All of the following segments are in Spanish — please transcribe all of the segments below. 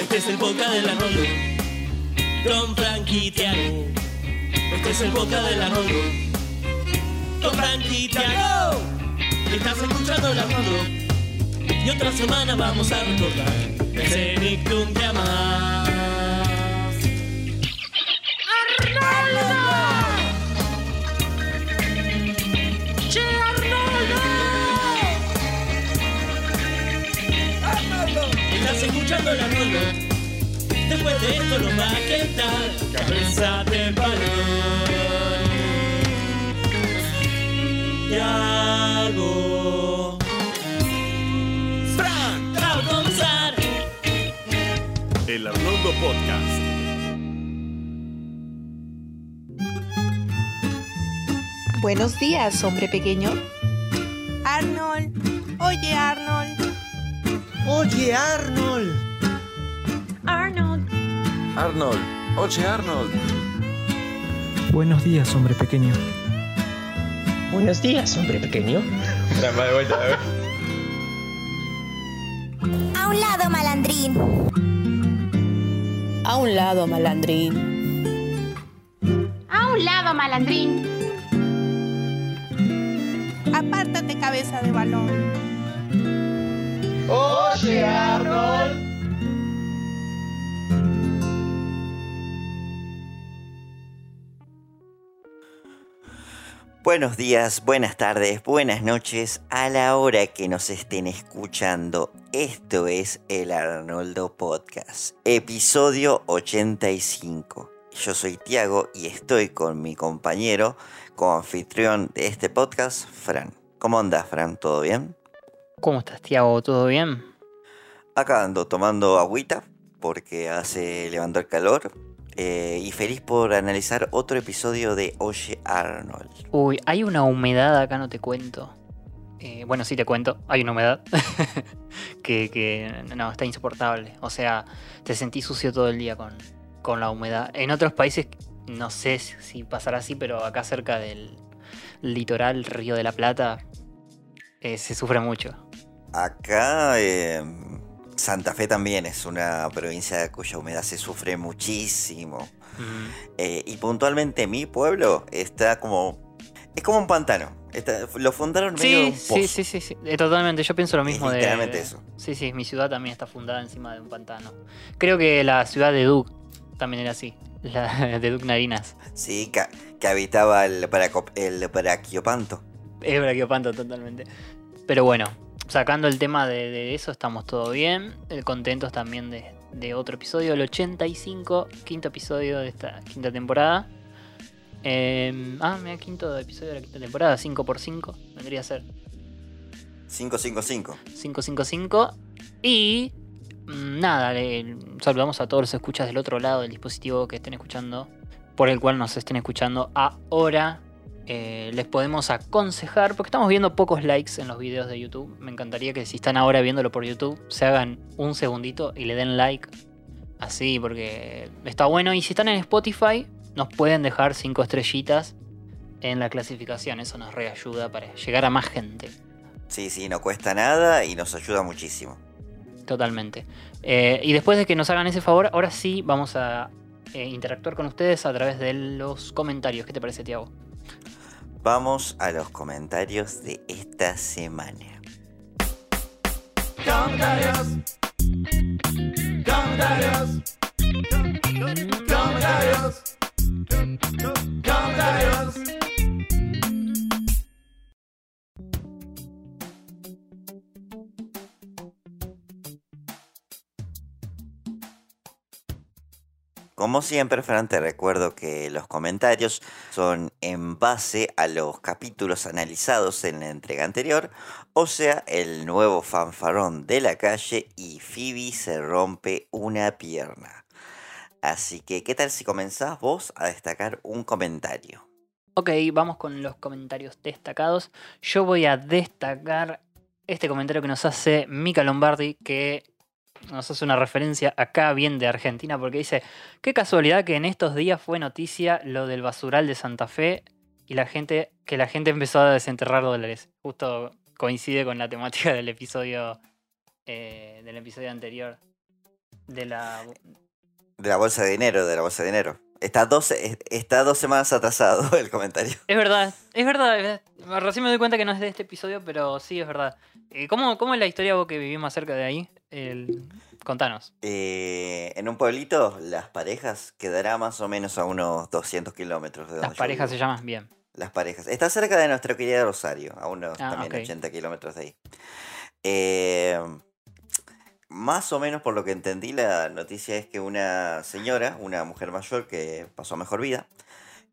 Este es el boca del Arnoldo. Con Frankie Tiago. Este es el boca del Arnoldo. Con Frankie Tiago. Estás escuchando el Arnoldo. Y otra semana vamos a recordar ese Nictum de Amar. Escuchando. Después de esto nos va a quedar cabeza de balón. Tiago. Fran, comenzar. El Arnoldo Podcast. Buenos días, hombre pequeño. Arnold. Oye, Arnold. Oye, Arnold. Arnold. Arnold, oye Arnold. Buenos días, hombre pequeño. Buenos días, hombre pequeño. A un lado, malandrín. A un lado, malandrín. A un lado, malandrín. Apártate, cabeza de balón. Buenos días, buenas tardes, buenas noches a la hora que nos estén escuchando. Esto es el Arnoldo Podcast, episodio 85. Yo soy Tiago y estoy con mi compañero, anfitrión de este podcast, Fran. ¿Cómo andas, Fran? ¿Todo bien? ¿Cómo estás, Tiago? ¿Todo bien? Acá ando tomando agüita porque hace levantó el calor eh, y feliz por analizar otro episodio de Oye Arnold. Uy, hay una humedad acá, no te cuento. Eh, bueno, sí te cuento, hay una humedad que, que, no, está insoportable. O sea, te sentís sucio todo el día con, con la humedad. En otros países no sé si pasará así, pero acá cerca del litoral, Río de la Plata, eh, se sufre mucho. Acá eh, Santa Fe también es una provincia cuya humedad se sufre muchísimo. Eh, y puntualmente mi pueblo está como... Es como un pantano. lo fundaron medio de un pozo. Sí, sí, sí, sí. totalmente. Yo pienso lo mismo es literalmente de... eso. Sí, sí. Mi ciudad también está fundada encima de un pantano. Creo que la ciudad de Duke también era así. La de Duke Narinas. Sí, que, que habitaba el, paraco, el Braquiopanto. El Braquiopanto, totalmente. Pero bueno, sacando el tema de, de eso, estamos todo bien. Eh, contentos también de, de, otro episodio, el 85, quinto episodio de esta quinta temporada. Eh, ah, mira, quinto episodio de la quinta temporada, 5x5, vendría a ser. 555. 555. Y mm, nada, le saludamos a todos los escuchas del otro lado del dispositivo que estén escuchando, por el cual nos estén escuchando ahora. Eh, les podemos aconsejar, porque estamos viendo pocos likes en los videos de YouTube. Me encantaría que si están ahora viéndolo por YouTube, se hagan un segundito y le den like. Así, porque está bueno. Y si están en Spotify, nos pueden dejar 5 estrellitas en la clasificación. Eso nos reayuda para llegar a más gente. Sí, sí, no cuesta nada y nos ayuda muchísimo. Totalmente. Eh, y después de que nos hagan ese favor, ahora sí vamos a eh, interactuar con ustedes a través de los comentarios. ¿Qué te parece, Tiago? Vamos a los comentarios de esta semana. Comentarios. Comentarios. Comentarios. Comentarios. Como siempre, Fran, te recuerdo que los comentarios son en base a los capítulos analizados en la entrega anterior, o sea, el nuevo fanfarrón de la calle y Phoebe se rompe una pierna. Así que, ¿qué tal si comenzás vos a destacar un comentario? Ok, vamos con los comentarios destacados. Yo voy a destacar este comentario que nos hace Mika Lombardi, que nos hace una referencia acá bien de Argentina, porque dice, qué casualidad que en estos días fue noticia lo del basural de Santa Fe y la gente, que la gente empezó a desenterrar dólares. Justo coincide con la temática del episodio, eh, del episodio anterior De la. De la bolsa de dinero, de la bolsa de dinero. Está dos, es- está dos semanas atrasado el comentario. Es verdad, es verdad. es verdad. Recién me doy cuenta que no es de este episodio, pero sí es verdad. Eh, ¿Cómo, cómo es la historia vos que vivís más cerca de ahí? El... Contanos. Eh, en un pueblito, las parejas quedará más o menos a unos 200 kilómetros de donde Las yo parejas se llaman bien. Las parejas. Está cerca de nuestra querida Rosario, a unos Ah, también ok. 80 kilómetros de ahí. Eh, más o menos por lo que entendí, la noticia es que una señora, una mujer mayor que pasó mejor vida,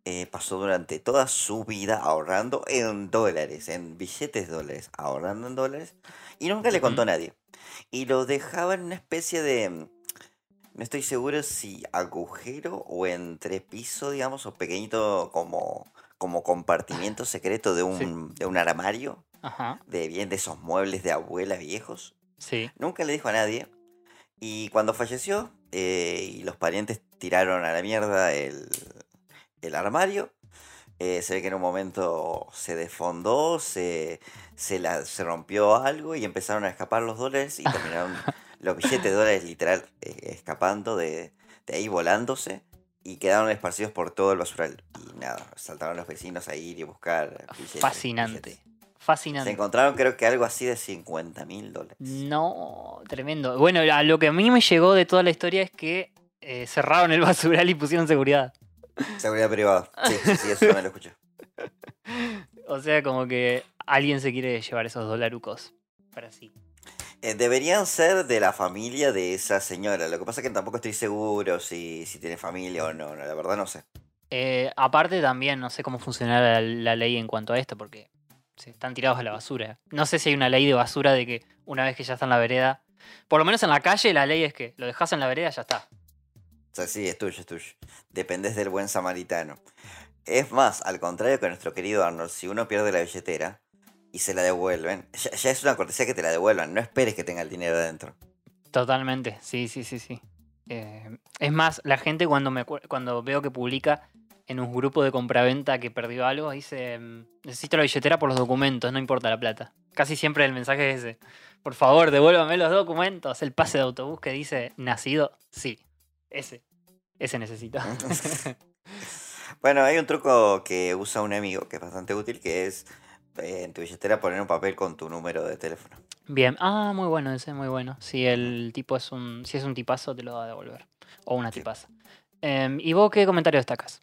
eh, pasó durante toda su vida ahorrando en dólares, en billetes de dólares, ahorrando en dólares, y nunca le contó a nadie. Y lo dejaba en una especie de, no estoy seguro si agujero o entrepiso, digamos, o pequeñito como, como compartimiento secreto de un, de un armario, Ajá. de bien de esos muebles de abuela viejos. Sí. Nunca le dijo a nadie. Y cuando falleció, eh, y los parientes tiraron a la mierda el, el armario, eh, se ve que en un momento se desfondó, se, se, la, se rompió algo y empezaron a escapar los dólares y terminaron los billetes de dólares literal eh, escapando de, de ahí, volándose. Y quedaron esparcidos por todo el basural. Y nada, saltaron los vecinos a ir y buscar billetes, Fascinante. billetes. Se Fascinante. encontraron creo que algo así de 50 mil dólares. No, tremendo. Bueno, a lo que a mí me llegó de toda la historia es que eh, cerraron el basural y pusieron seguridad. Seguridad privada. Sí, sí, sí, eso me lo escuché. O sea, como que alguien se quiere llevar esos dolarucos para sí. Eh, deberían ser de la familia de esa señora. Lo que pasa es que tampoco estoy seguro si, si tiene familia o no. no, La verdad no sé. Eh, aparte también, no sé cómo funcionará la, la ley en cuanto a esto, porque se están tirados a la basura. No sé si hay una ley de basura de que una vez que ya está en la vereda, por lo menos en la calle la ley es que lo dejas en la vereda ya está. Sí, es tuyo, es tuyo. Dependes del buen samaritano. Es más, al contrario que nuestro querido Arnold, si uno pierde la billetera y se la devuelven, ya, es una cortesía que te la devuelvan. No esperes que tenga el dinero adentro. Totalmente, sí, sí, sí, sí. Eh, es más, la gente cuando, me, cuando veo que publica en un grupo de compraventa que perdió algo, dice, mm, necesito la billetera por los documentos, no importa la plata. Casi siempre el mensaje es ese. Por favor, devuélvame los documentos. El pase de autobús que dice nacido, sí. Ese. Ese necesito. Bueno, hay un truco que usa un amigo que es bastante útil, que es eh, en tu billetera poner un papel con tu número de teléfono. Bien. Ah, muy bueno ese, muy bueno. Si el tipo es un. Si es un tipazo, te lo va a devolver. O una Sí. tipaza. Em, ¿Y vos qué comentario destacas?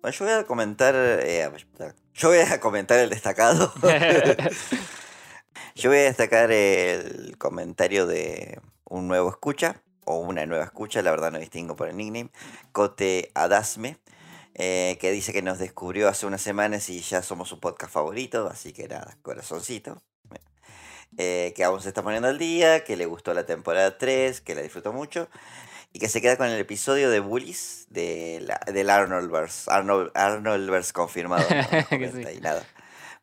Bueno, yo voy a comentar. eh, yo voy a comentar el destacado. yo voy a destacar el comentario de un nuevo escucha, o una nueva escucha, la verdad no distingo por el nickname, Cote Adasme, eh, que dice que nos descubrió hace unas semanas y ya somos su podcast favorito, así que nada, corazoncito. Eh, que aún se está poniendo al día, que le gustó la temporada 3, que la disfrutó mucho. Y que se queda con el episodio de Bullies de la- del Arnoldverse. Arnold, Arnoldverse confirmado. ¿no? Sí. Y nada.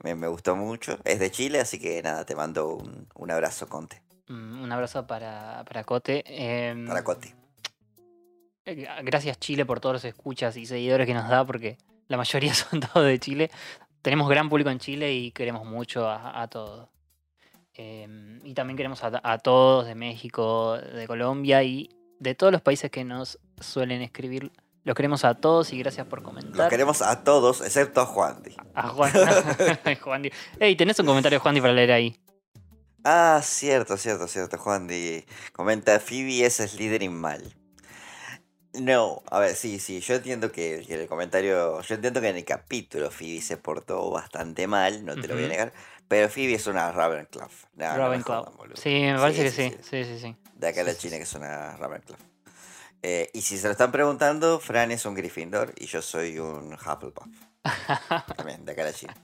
Me, me gustó mucho. Es de Chile, así que nada, te mando un, un abrazo, Conte. Mm, Un abrazo para, para Cote. Em, Para Cote. eh, Gracias Chile por todos los escuchas y seguidores que nos da, porque la mayoría son todos de Chile. Tenemos gran público en Chile y queremos mucho a, a todos. Em, y también queremos a, a todos de México, de Colombia y de todos los países que nos suelen escribir. Los queremos a todos y gracias por comentar. Los queremos a todos, excepto a Juan. A Juan. Juan Di- Ey, tenés un comentario Juan Di para leer ahí. Ah, cierto, cierto, cierto. Juan Di comenta, Phoebe es Slytherin mal. No, a ver, sí, sí, yo entiendo que, que el comentario, yo entiendo que en el capítulo Phoebe se portó bastante mal, no te lo voy a negar, pero Phoebe es una Ravenclaw. No, no me Ravenclaw. Sí, me parece Sí, que sí, sí. Sí, sí. De acá a la China que es una Ravenclaw. Eh, y si se lo están preguntando, Fran es un Gryffindor y yo soy un Hufflepuff. También, de acá a la China.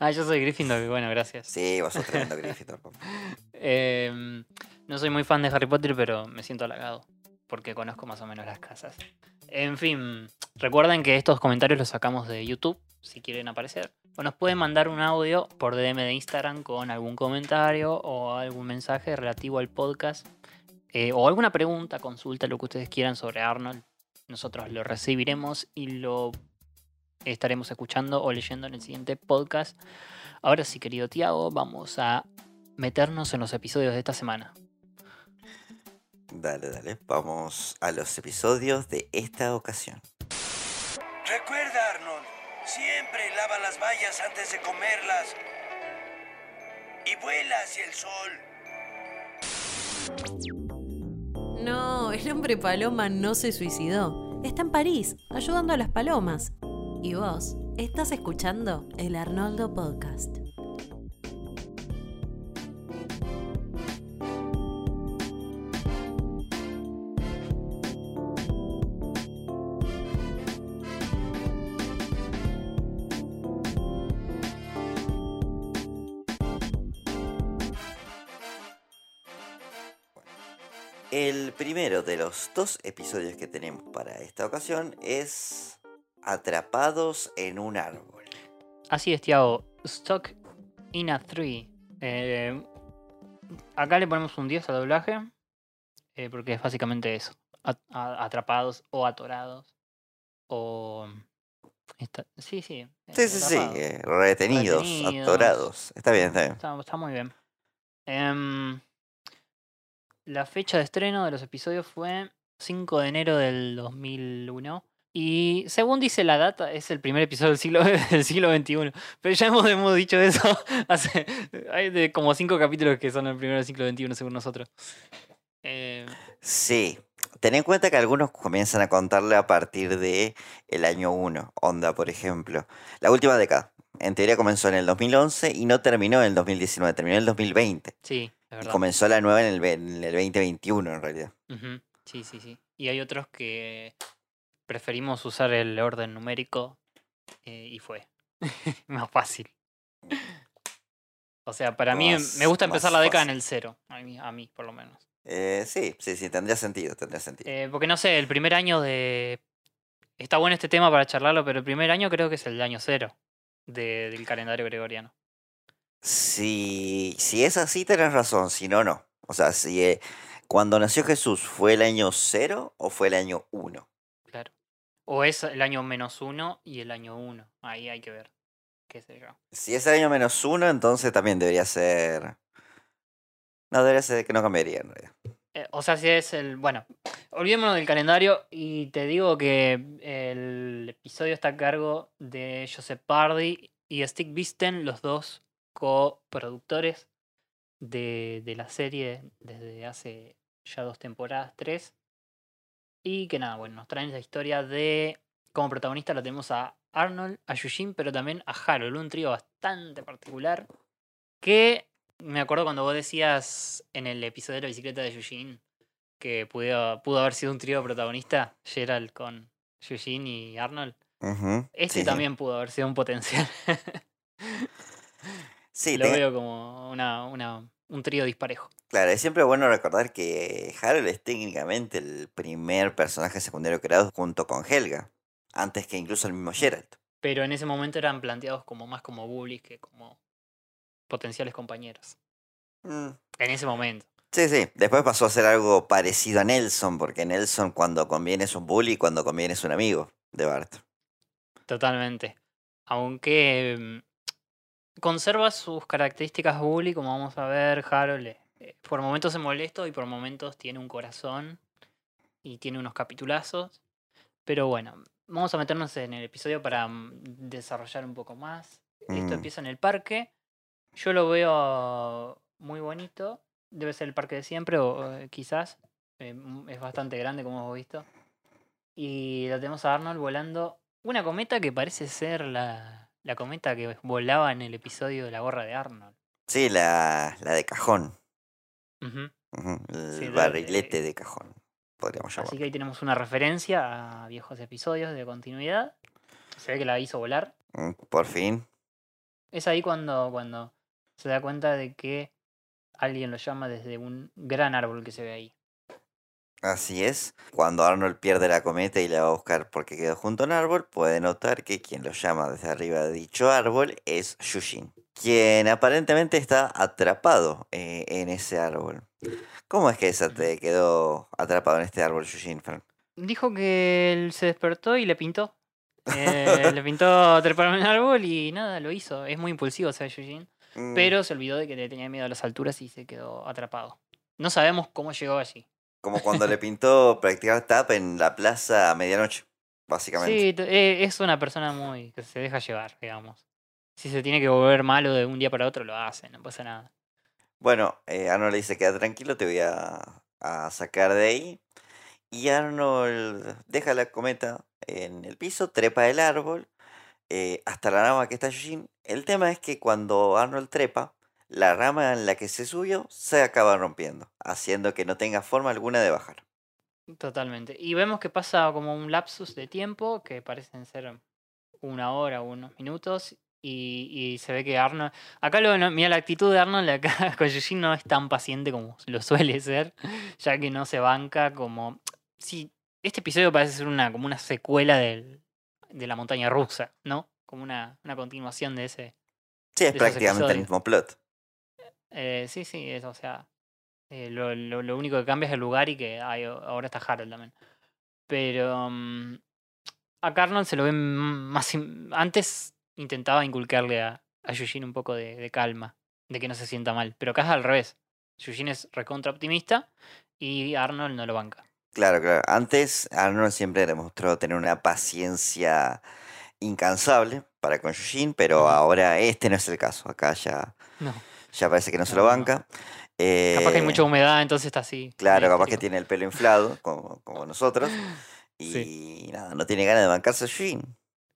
Ah, yo soy Gryffindor, bueno, gracias. Sí, vos sos tremendo Gryffindor. Em, no soy muy fan de Harry Potter, pero me siento halagado. Porque conozco más o menos las casas. En fin, recuerden que estos comentarios los sacamos de YouTube, si quieren aparecer. O nos pueden mandar un audio por DM de Instagram con algún comentario o algún mensaje relativo al podcast. eh, o alguna pregunta, consulta, lo que ustedes quieran sobre Arnold. Nosotros lo recibiremos y lo estaremos escuchando o leyendo en el siguiente podcast. Ahora sí, querido Tiago, vamos a meternos en los episodios de esta semana. Dale, dale. Vamos a los episodios de esta ocasión. Recuerda, Arnold, siempre lava las bayas antes de comerlas. Y vuela hacia el sol. No, el hombre paloma no se suicidó. Está en París, ayudando a las palomas. Y vos, estás escuchando el Arnoldo Podcast. El primero de los dos episodios que tenemos para esta ocasión es Atrapados en un árbol. Así es, Tiago. Stuck in a Tree. Eh, acá le ponemos un 10 al doblaje. eh, porque es básicamente eso. At- atrapados o atorados. O. esta- sí, sí. eh, Sí, sí, sí. eh, retenidos, Retenidos. atorados. Está bien, está bien. Está, está muy bien. Em, la fecha de estreno de los episodios fue 5 de enero del 2001. Y según dice la data, es el primer episodio del siglo, del siglo XXI. Pero ya hemos, hemos dicho eso hace hay de como 5 capítulos que son el primero del siglo XXI según nosotros. Eh, Sí. Ten en cuenta que algunos comienzan a contarle a partir de el año 1. Onda, por ejemplo. La última década. En teoría comenzó en el 2011 y no terminó en el 2019, terminó en el 2020. sí, es Y verdad. comenzó la nueva en el, en el 2021, en realidad. Sí, sí, sí. Y hay otros que preferimos usar el orden numérico eh, y fue más fácil. O sea, para mí me gusta empezar la década en el cero. A mí, a mí por lo menos. Eh, sí, sí, sí, tendría sentido, tendría sentido. Eh, porque no sé, el primer año de... Está bueno este tema para charlarlo, pero el primer año creo que es el año cero de- del calendario gregoriano. Si, si es así, tenés razón, si no, no. O sea, si eh, cuando nació Jesús fue el año 0 o fue el año 1. O es el año menos uno y el año uno. Ahí hay que ver. ¿Qué sé yo? Si es el año menos 1, entonces también debería ser... No, debería ser que no cambiaría en realidad. Eh, o sea, si es el. Bueno, olvidémonos del calendario y te digo que el episodio está a cargo de Joseph Pardy y Stick Visten, los dos coproductores de, de la serie desde hace ya dos temporadas, tres. Y que nada, bueno, nos traen la historia de. Como protagonista la tenemos a Arnold, a Yushin, pero también a Harold, un trío bastante particular. Que me acuerdo cuando vos decías en el episodio de la bicicleta de Yushin que pudo, pudo haber sido un trío protagonista, Gerald con Yushin y Arnold. Este sí. también pudo haber sido un potencial. Sí, Lo veo como una, una, un trío disparejo. Claro, es siempre bueno recordar que Harold es técnicamente el primer personaje secundario creado junto con Helga, antes que incluso el mismo Geralt. Pero en ese momento eran planteados como más como bullies que como potenciales compañeros. Mm, En ese momento. Sí, sí. Después pasó a ser algo parecido a Nelson, porque Nelson cuando conviene es un bully y cuando conviene es un amigo de Bart. Totalmente. Aunque mm, conserva sus características bully, como vamos a ver, Harold eh, eh, por momentos es molesto y por momentos tiene un corazón y tiene unos capitulazos. Pero bueno, vamos a meternos en el episodio para mm, desarrollar un poco más. Esto Mm. empieza en el parque. Yo lo veo muy bonito. Debe ser el parque de siempre, o eh, quizás. Eh, mm, es bastante grande, como hemos visto. Y lo tenemos a Arnold volando una cometa que parece ser la, la cometa que volaba en el episodio de la gorra de Arnold. Sí, la, la de cajón. El Sí, barrilete de cajón, podríamos Así llamarlo. que ahí tenemos una referencia a viejos episodios de continuidad. Se ve que la hizo volar. Mm, Por fin. Es ahí cuando, cuando se da cuenta de que alguien lo llama desde un gran árbol que se ve ahí. Así es. Cuando Arnold pierde la cometa y la va a buscar porque quedó junto a un árbol, puede notar que quien lo llama desde arriba de dicho árbol es Yushin, quien aparentemente está atrapado eh, en ese árbol. ¿Cómo es que se te quedó atrapado en este árbol, Yushin, Frank? Dijo que él se despertó y le pintó. Eh, le pintó trepar en un árbol y nada, lo hizo. Es muy impulsivo, o sea. Mm, Pero se olvidó de que le tenía miedo a las alturas y se quedó atrapado. No sabemos cómo llegó allí. Como cuando le pintó practicar tap en la plaza a medianoche, básicamente. Sí, eh, es una persona muy que se deja llevar, digamos. Si se tiene que volver malo de un día para otro, lo hace, no pasa nada. Bueno, eh, Arnold le dice, queda tranquilo, te voy a, a sacar de ahí. Y Arnold deja la cometa en el piso, trepa el árbol eh, hasta la rama que está Yushin. El tema es que cuando Arnold trepa, la rama en la que se subió se acaba rompiendo, haciendo que no tenga forma alguna de bajar. Totalmente. Y vemos que pasa como un lapsus de tiempo, que parecen ser una hora o unos minutos, y, y se ve que Arnold... Acá lo, no- mira la actitud de Arnold acá con no es tan paciente como lo suele ser, ya que no se banca como... Sí, este episodio parece ser una, como una secuela del, de la montaña rusa, ¿no? Como una, una continuación de ese... Sí, es prácticamente el mismo plot. Eh, sí, sí, es, o sea, eh, lo, lo- lo único que cambia es el lugar y que hay, ahora está Harold también. Pero mm, a Carnon se lo ve más... in- Antes intentaba inculcarle a, a Yujin un poco de, de calma, de que no se sienta mal, pero acá es al revés. Yujin es recontra optimista y Arnold no lo banca. Claro, claro. Antes Arnold siempre demostró tener una paciencia incansable para con Yushin, pero ahora este no es el caso. Acá ya, No. Ya parece que no se lo banca. Capaz que hay Eh, mucha humedad, entonces está así. Claro, capaz que tiene el pelo inflado, como, como nosotros. Y Sí. nada, no tiene ganas de bancarse a.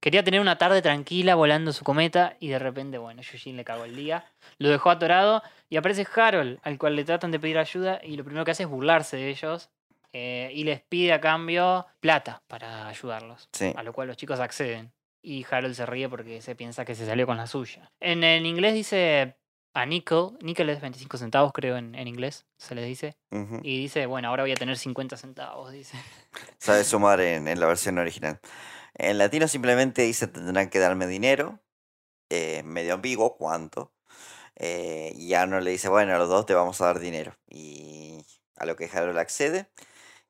Quería tener una tarde tranquila volando su cometa y de repente, bueno, Yujin le cagó el día, lo dejó atorado y aparece Harold, al cual le tratan de pedir ayuda y lo primero que hace es burlarse de ellos eh, y les pide a cambio plata para ayudarlos, Sí. a lo cual los chicos acceden y Harold se ríe porque se piensa que se salió con la suya. En, en inglés dice a nickel, nickel es 25 centavos creo en, en inglés, se les dice, y dice, bueno, ahora voy a tener 50 centavos, dice. Sabe sumar en, en la versión original. En latino simplemente dice tendrán que darme dinero. eh, medio ambiguo, ¿cuánto? Eh, y Arnold le dice, bueno, a los dos te vamos a dar dinero. Y a lo que Harold accede.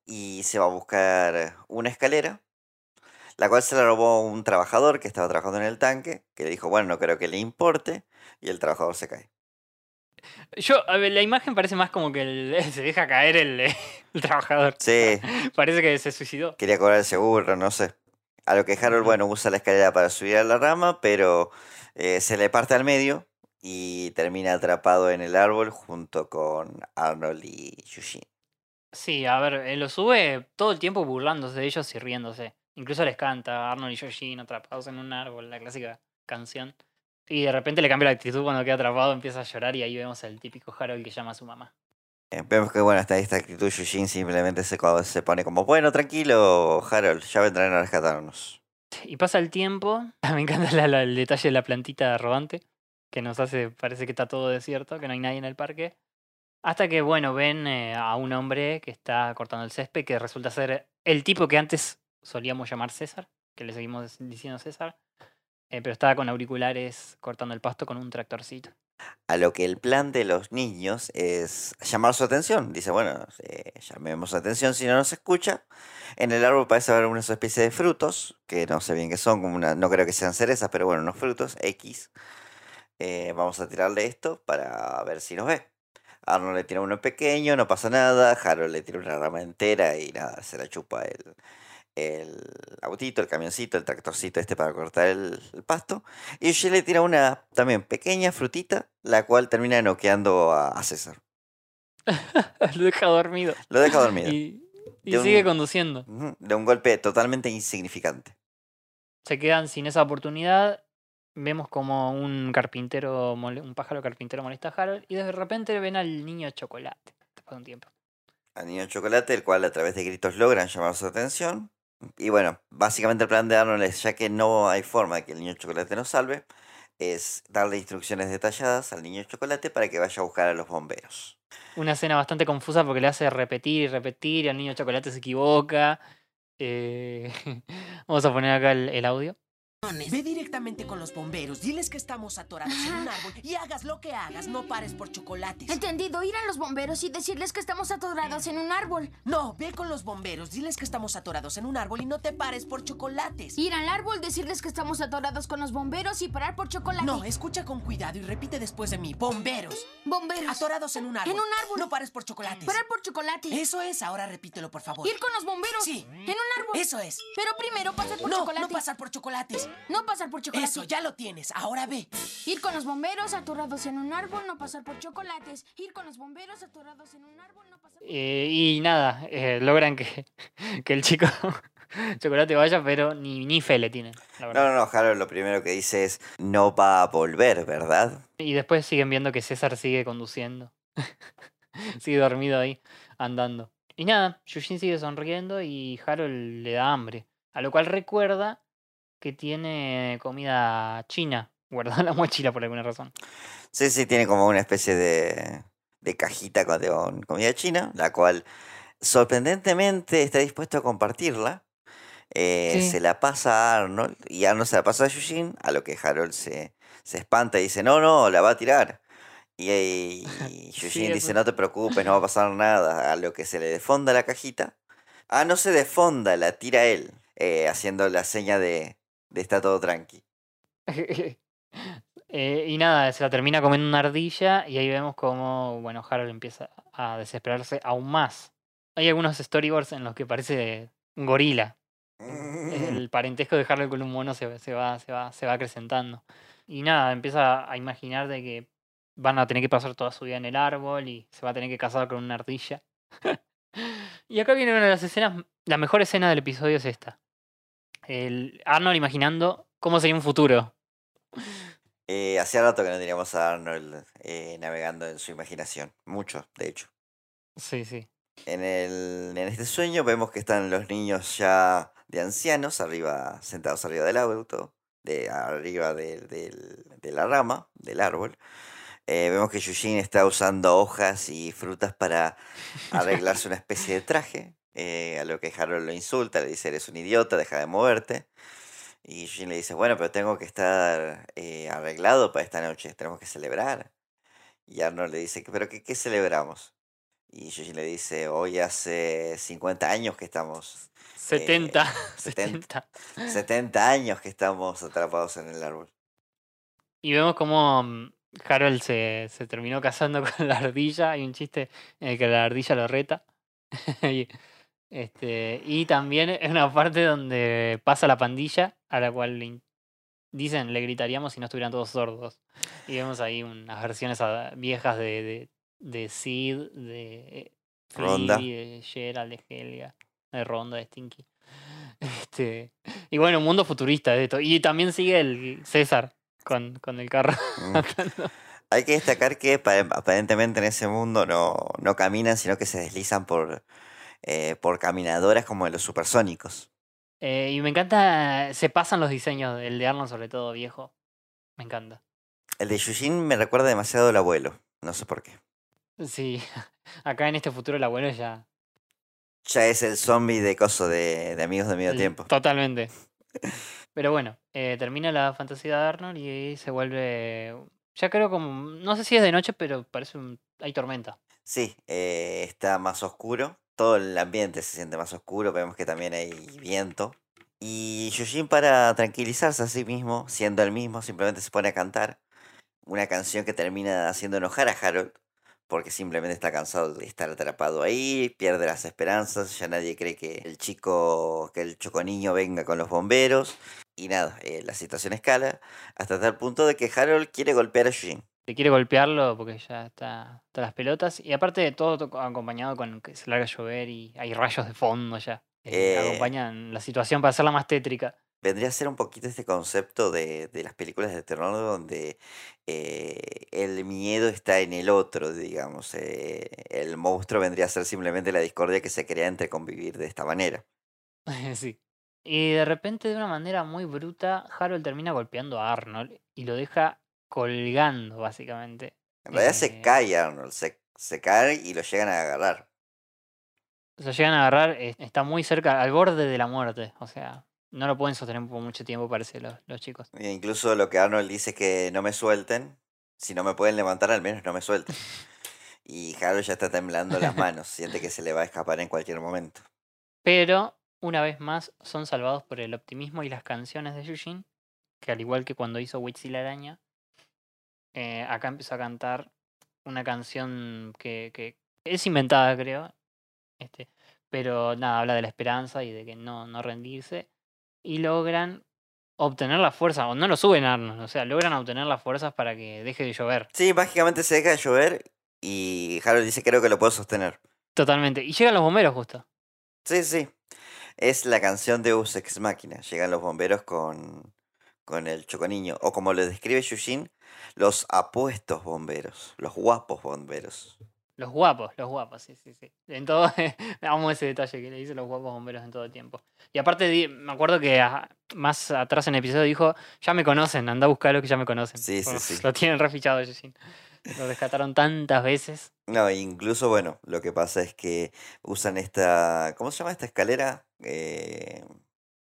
Y se va a buscar una escalera. La cual se la robó un trabajador que estaba trabajando en el tanque. Que le dijo, bueno, no creo que le importe. Y el trabajador se cae. Yo, a ver, la imagen parece más como que el- se deja caer el, el trabajador. Sí, Parece que se suicidó. quería cobrar el seguro, no sé. A lo que Harold, bueno, usa la escalera para subir a la rama, pero eh, se le parte al medio y termina atrapado en el árbol junto con Arnold y Yushin. Sí, a ver, él lo sube todo el tiempo burlándose de ellos y riéndose. Incluso les canta Arnold y Yoshin atrapados en un árbol, la clásica canción. Y de repente le cambia la actitud cuando queda atrapado, empieza a llorar y ahí vemos el típico Harold que llama a su mamá. Eh, vemos que, bueno, hasta esta actitud Yushin simplemente se, se pone como, bueno, tranquilo, Harold, ya vendrán a rescatarnos. Y pasa el tiempo. Me encanta la- la- el detalle de la plantita rodante, que nos hace, parece que está todo desierto, que no hay nadie en el parque. Hasta que, bueno, ven eh, a un hombre que está cortando el césped, que resulta ser el tipo que antes solíamos llamar César, que le seguimos diciendo César, eh, pero estaba con auriculares cortando el pasto con un tractorcito. A lo que el plan de los niños es llamar su atención. Dice, bueno, eh, llamemos su atención si no nos escucha. En el árbol parece haber una especie de frutos, que no sé bien qué son, como no creo que sean cerezas, pero bueno, unos frutos X. Eh, vamos a tirarle esto para ver si nos ve. Arnold le tira uno pequeño, no pasa nada. Harold le tira una rama entera y nada, se la chupa el, el autito, el camioncito, el tractorcito este para cortar el, el pasto. Y Yoshi le tira una también pequeña frutita, la cual termina noqueando a, a César. Lo deja dormido. Lo deja dormido. Y, y De un- sigue conduciendo. De un golpe totalmente insignificante. Se quedan sin esa oportunidad. Vemos como un carpintero, un pájaro carpintero molesta a Harold y de repente ven al niño chocolate. Después de un tiempo. Al niño chocolate, el cual a través de gritos logran llamar su atención. Y bueno, básicamente el plan de Arnold es, ya que no hay forma de que el niño chocolate nos salve, es darle instrucciones detalladas al niño chocolate para que vaya a buscar a los bomberos. Una escena bastante confusa porque le hace repetir y repetir y el niño chocolate se equivoca. Eh, Vamos a poner acá el, el audio. Ve directamente con los bomberos, diles que estamos atorados en un árbol y hagas lo que hagas, no pares por chocolates. Entendido, ir a los bomberos y decirles que estamos atorados en un árbol. No, ve con los bomberos, diles que estamos atorados en un árbol y no te pares por chocolates. Ir al árbol, decirles que estamos atorados con los bomberos y parar por chocolate. No, escucha con cuidado y repite después de mí. Bomberos. Bomberos. Atorados en un árbol. En un árbol. No pares por chocolates. Parar por chocolate. Eso es, ahora repítelo, por favor. Ir con los bomberos. Sí. En un árbol. Eso es. Pero primero pasar por no, chocolate. No pasar por chocolates. No pasar por chocolate. Eso, ya lo tienes. Ahora ve. Ir con los bomberos atorados en un árbol, no pasar por chocolates. Ir con los bomberos atorados en un árbol, no pasar por... Eh, y nada, eh, logran que, que el chico chocolate vaya, pero ni, ni fe le tienen. La No, no, no, Harold lo primero que dice es no va a volver, ¿verdad? Y después siguen viendo que César sigue conduciendo. sigue dormido ahí, andando. Y nada, Yushin sigue sonriendo y Harold le da hambre. A lo cual recuerda que tiene comida china guardada en la mochila por alguna razón. Sí, sí, tiene como una especie de, de cajita con, con comida china, la cual sorprendentemente está dispuesto a compartirla. Eh, Sí. Se la pasa a Arnold y Arnold se la pasa a Yushin, a lo que Harold se, se espanta y dice, no, no, la va a tirar. Y, y Yushin eso. dice, no te preocupes, no va a pasar nada. A lo que se le defonda la cajita. Ah, no se defonda, la tira él, eh, haciendo la seña de está todo tranqui. Eh, y nada, se la termina comiendo una ardilla y ahí vemos como, bueno, Harold empieza a desesperarse aún más. Hay algunos storyboards en los que parece un gorila. El parentesco de Harold con un mono se, se va, se, va, se va acrecentando. Y nada, empieza a imaginar de que van a tener que pasar toda su vida en el árbol y se va a tener que casar con una ardilla. y acá viene una de las escenas, la mejor escena del episodio es esta. El Arnold imaginando cómo sería un futuro. Eh, hacía rato que no teníamos a Arnold eh, navegando en su imaginación. Mucho, de hecho. Sí, sí. En, el, en este sueño vemos que están los niños ya de ancianos, arriba, sentados arriba del auto, de arriba de, de la rama, del árbol. Eh, vemos que Yushin está usando hojas y frutas para arreglarse una especie de traje. Eh, a lo que Harold lo insulta, le dice, eres un idiota, deja de moverte. Y Yushin le dice, bueno, pero tengo que estar eh, arreglado para esta noche, tenemos que celebrar. Y Arnold le dice, pero qué, qué celebramos? Y Yushin le dice, hoy hace 50 años que estamos... eh, 70. 70, 70 años que estamos atrapados en el árbol. Y vemos como mm, Harold se, se terminó casando con la ardilla. Hay un chiste en el que la ardilla lo reta. y, este, y también es una parte donde pasa la pandilla, a la cual le dicen le gritaríamos si no estuvieran todos sordos. Y vemos ahí unas versiones viejas de, de, de Sid, de Ronda. De Gerald, de Helga, de Ronda, de Stinky. Este, y bueno, un mundo futurista de esto. Y también sigue el César con, con el carro. Mm. Hay que destacar que pa- aparentemente en ese mundo no, no caminan, sino que se deslizan por, eh, por caminadoras como de los supersónicos. Eh, y me encanta, se pasan los diseños, el de Arnold sobre todo viejo. Me encanta. El de Yushin me recuerda demasiado al abuelo, no sé por qué. Sí, acá en este futuro el abuelo ya... Ya es el zombie de coso de, de amigos de medio el- tiempo. Totalmente. Pero bueno, eh, termina la fantasía de Arnold y se vuelve... Ya creo como... No sé si es de noche, pero parece un... Hay tormenta. Sí, eh, está más oscuro. Todo el ambiente se siente más oscuro. Vemos que también hay viento. Y Yushin para tranquilizarse a sí mismo, siendo el mismo, simplemente se pone a cantar una canción que termina haciendo enojar a Harold, porque simplemente está cansado de estar atrapado ahí, pierde las esperanzas, ya nadie cree que el chico, que el choconiño venga con los bomberos. Y nada, eh, la situación escala hasta tal punto de que Harold quiere golpear a Yushin. Se quiere golpearlo porque ya está, está las pelotas. Y aparte de todo to- acompañado con que se larga a llover y hay rayos de fondo ya. eh, Eh, acompañan la situación para hacerla más tétrica. vendría a ser un poquito este concepto de, de las películas de terror donde eh, el miedo está en el otro, digamos. eh, el monstruo vendría a ser simplemente la discordia que se crea entre convivir de esta manera. sí. Y de repente, de una manera muy bruta, Harold termina golpeando a Arnold y lo deja colgando, básicamente. En realidad se Eh, cae Arnold, se, se cae y lo llegan a agarrar. Se llegan a agarrar, eh, está muy cerca, al borde de la muerte. O sea, no lo pueden sostener por mucho tiempo, parece, los, los chicos. E incluso lo que Arnold dice es que no me suelten. Si no me pueden levantar, al menos no me suelten. Y Harold ya está temblando las manos. Siente que se le va a escapar en cualquier momento. Pero, una vez más, son salvados por el optimismo y las canciones de Yushin, que al igual que cuando hizo Witch y la araña, eh, acá empezó a cantar una canción que, que es inventada, creo. Este, pero nada, habla de la esperanza y de que no, no rendirse. Y logran obtener la fuerza, o no lo suben a Arnold, o sea, logran obtener las fuerzas para que deje de llover. Sí, mágicamente se deja de llover y Harold dice creo que lo puedo sostener. Totalmente. Y llegan los bomberos justo. Sí, sí. Es la canción de Deus Ex Máquina. Llegan los bomberos con, con el choconiño. O como lo describe Yushin, los apuestos bomberos. Los guapos bomberos. Los guapos, los guapos, sí, sí, sí. En todo, amo ese detalle que le dicen los guapos bomberos en todo tiempo. Y aparte, me acuerdo que ah, más atrás en el episodio dijo, ya me conocen, anda a buscarlo que ya me conocen. Sí, sí, sí. Lo tienen refichado, Yushin. Lo rescataron tantas veces. No, incluso, bueno, lo que pasa es que usan esta. ¿Cómo se llama esta escalera? Eh,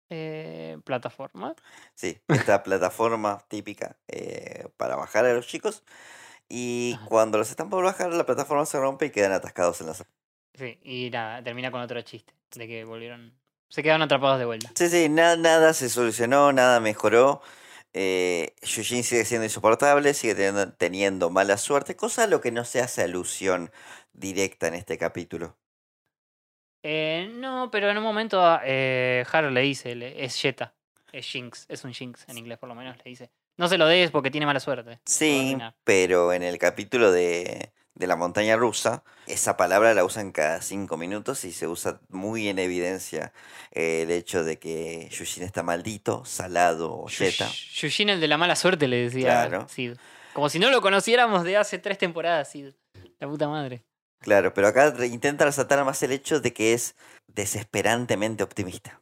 Eh, plataforma. sí, esta plataforma típica eh, para bajar a los chicos. Y cuando los están por bajar, la plataforma se rompe y quedan atascados en la sala. Sí, y nada, termina con otro chiste, de que volvieron... Se quedaron atrapados de vuelta. Sí, sí, nada, nada se solucionó, nada mejoró. Eh, Yujin sigue siendo insoportable, sigue teniendo, teniendo mala suerte, cosa a lo que no se hace alusión directa en este capítulo. Eh, no, pero en un momento eh, Harold le dice, le- es Jetta, es Jinx, es un Jinx en inglés por lo menos, le dice. No se lo des porque tiene mala suerte. Sí, arruinar". pero en el capítulo de, de la montaña rusa, esa palabra la usan cada cinco minutos y se usa muy en evidencia eh, el hecho de que Yushin está maldito, salado o Jetta. Yush- Yushin el de la mala suerte le decía Claro. Sid. Como si no lo conociéramos de hace tres temporadas, Sid. La puta madre. Claro, pero acá intenta resaltar más el hecho de que es desesperantemente optimista.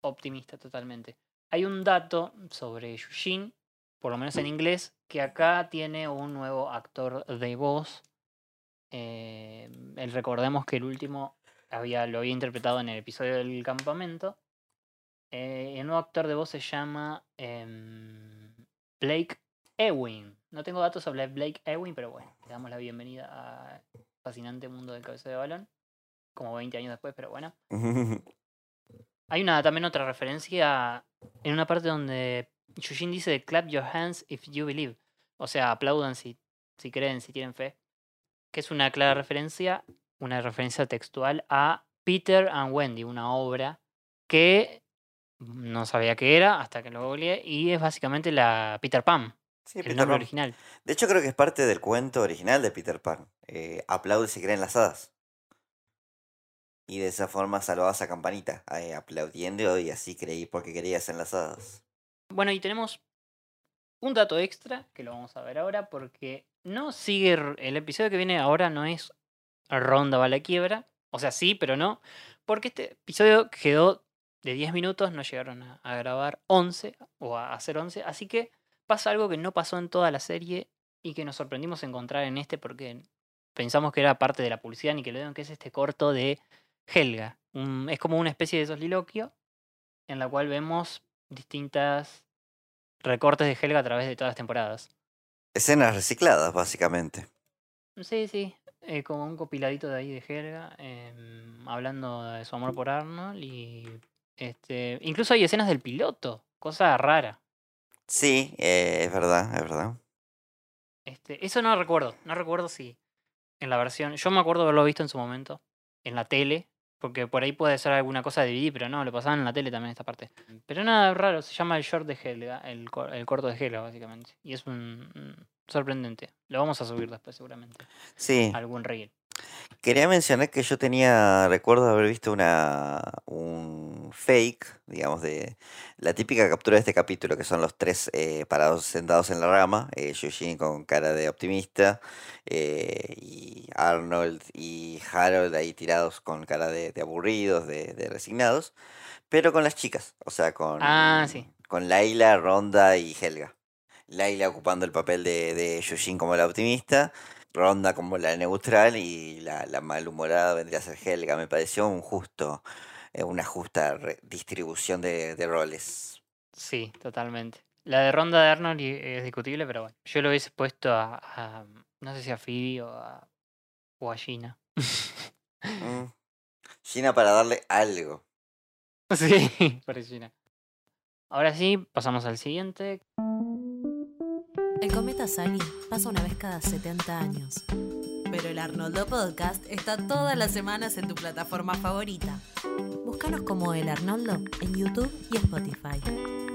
Optimista totalmente. Hay un dato sobre Yushin, por lo menos en inglés, que acá tiene un nuevo actor de voz. Eh, recordemos que el último había, lo había interpretado en el episodio del campamento. Eh, el nuevo actor de voz se llama em, Blake Ewing. No tengo datos sobre Blake Ewing, pero bueno, le damos la bienvenida al fascinante mundo del cabeza de balón. Como 20 años después, pero bueno. Hay una también otra referencia en una parte donde Yushin dice clap your hands if you believe. O sea, aplaudan si, si creen, si tienen fe. Que es una clara referencia, una referencia textual a Peter and Wendy, una obra que no sabía qué era hasta que lo googleé y es básicamente la Peter Pan, Sí, el Peter nombre Pan. original. De hecho, creo que es parte del cuento original de Peter Pan. Eh, aplaude si creen las hadas. Y de esa forma salvabas a Campanita, eh, aplaudiendo y así creí porque querías en las hadas. Bueno, y tenemos un dato extra que lo vamos a ver ahora porque no sigue el episodio que viene ahora no es Ronda va a la quiebra, o sea, sí, pero no, porque este episodio quedó de 10 minutos, no llegaron a, a grabar 11 o a hacer 11, así que pasa algo que no pasó en toda la serie y que nos sorprendimos encontrar en este porque pensamos que era parte de la publicidad Nickelodeon, que es este corto de Helga. Un- es como una especie de soliloquio en la cual vemos distintas recortes de Helga a través de todas las temporadas. Escenas recicladas, básicamente. Sí, sí, eh, como un copiladito de ahí de Helga, em, hablando de su amor por Arnold y este, incluso hay escenas del piloto, cosa rara. Sí, eh, es verdad, es verdad. Este, eso no recuerdo, no recuerdo si en la versión, yo me acuerdo haberlo visto en su momento, en la tele, porque por ahí puede ser alguna cosa de DVD, pero no, lo pasaban en la tele también esta parte. Pero nada raro, se llama el short de Helga, el, cor- el corto de Helga básicamente, y es un, un sorprendente. Lo vamos a subir después seguramente. Sí. Algún reel. Quería mencionar que yo tenía, recuerdo de haber visto una, un fake, digamos, de la típica captura de este capítulo, que son los tres eh, parados sentados en la rama, eh, con cara de optimista, eh, y Arnold y Harold ahí tirados con cara de, de aburridos, de, de resignados, pero con las chicas, o sea, con, Ah, sí. con Laila, Ronda y Helga. Laila ocupando el papel de, de como la optimista, Ronda como la neutral y la, la malhumorada vendría a ser Helga. Me pareció un justo eh, una justa distribución de, de roles. Sí, totalmente. La de ronda de Arnold es discutible, pero bueno. Yo lo hubiese puesto a, a- no sé si a Phoebe o a, o a Gina. Mm. Gina para darle algo. Sí, para Gina. Ahora sí, pasamos al siguiente. El cometa Sally pasa una vez cada 70 años. Pero el Arnoldo Podcast está todas las semanas en tu plataforma favorita. Búscanos como El Arnoldo en YouTube y Spotify.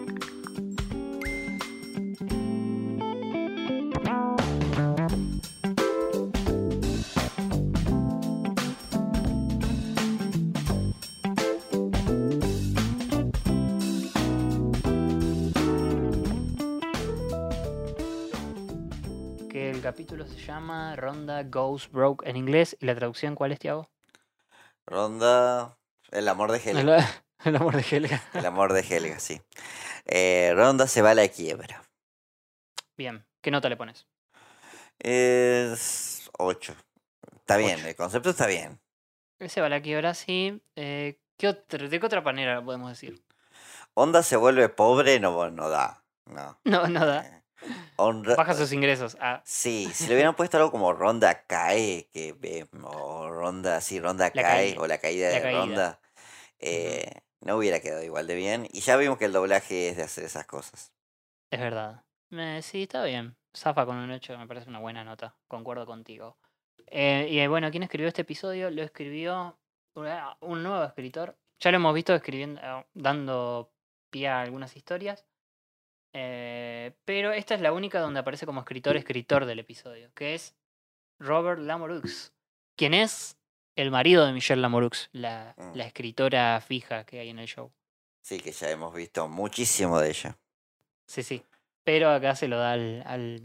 Que el capítulo se llama Ronda Goes Broke en inglés. ¿Y la traducción cuál es, Tiago? Ronda. El amor de Helga. El, el amor de Helga. El amor de Helga, sí. Eh, Ronda se va a la quiebra. Bien, ¿qué nota le pones? Es 8. Está bien, el concepto está bien. Ese va a la quiebra, sí. Eh, ¿qué otro- ¿De qué otra manera lo podemos decir? Onda se vuelve pobre, no, no da. No. No, nada. Honra- Baja sus ingresos. Ah, Sí, si le hubieran puesto algo como Ronda cae, que, eh, o Ronda, sí, Ronda La cae, caída. o la caída La de caída. Ronda, eh, no hubiera quedado igual de bien. Y ya vimos que el doblaje es de hacer esas cosas. es verdad. Eh, sí, está bien. Zafa con un 8 me parece una buena nota. Concuerdo contigo. Eh, y eh, bueno, ¿quién escribió este episodio? Lo escribió una- un nuevo escritor. Ya lo hemos visto escribiendo, dando pie a algunas historias. Eh, pero esta es la única donde aparece como escritor, escritor del episodio, que es Robert Lamoureux, quien es el marido de Michelle Lamoureux, la, Mm. la escritora fija que hay en el show. Sí, que ya hemos visto muchísimo de ella. Sí, sí. Pero acá se lo da al, al,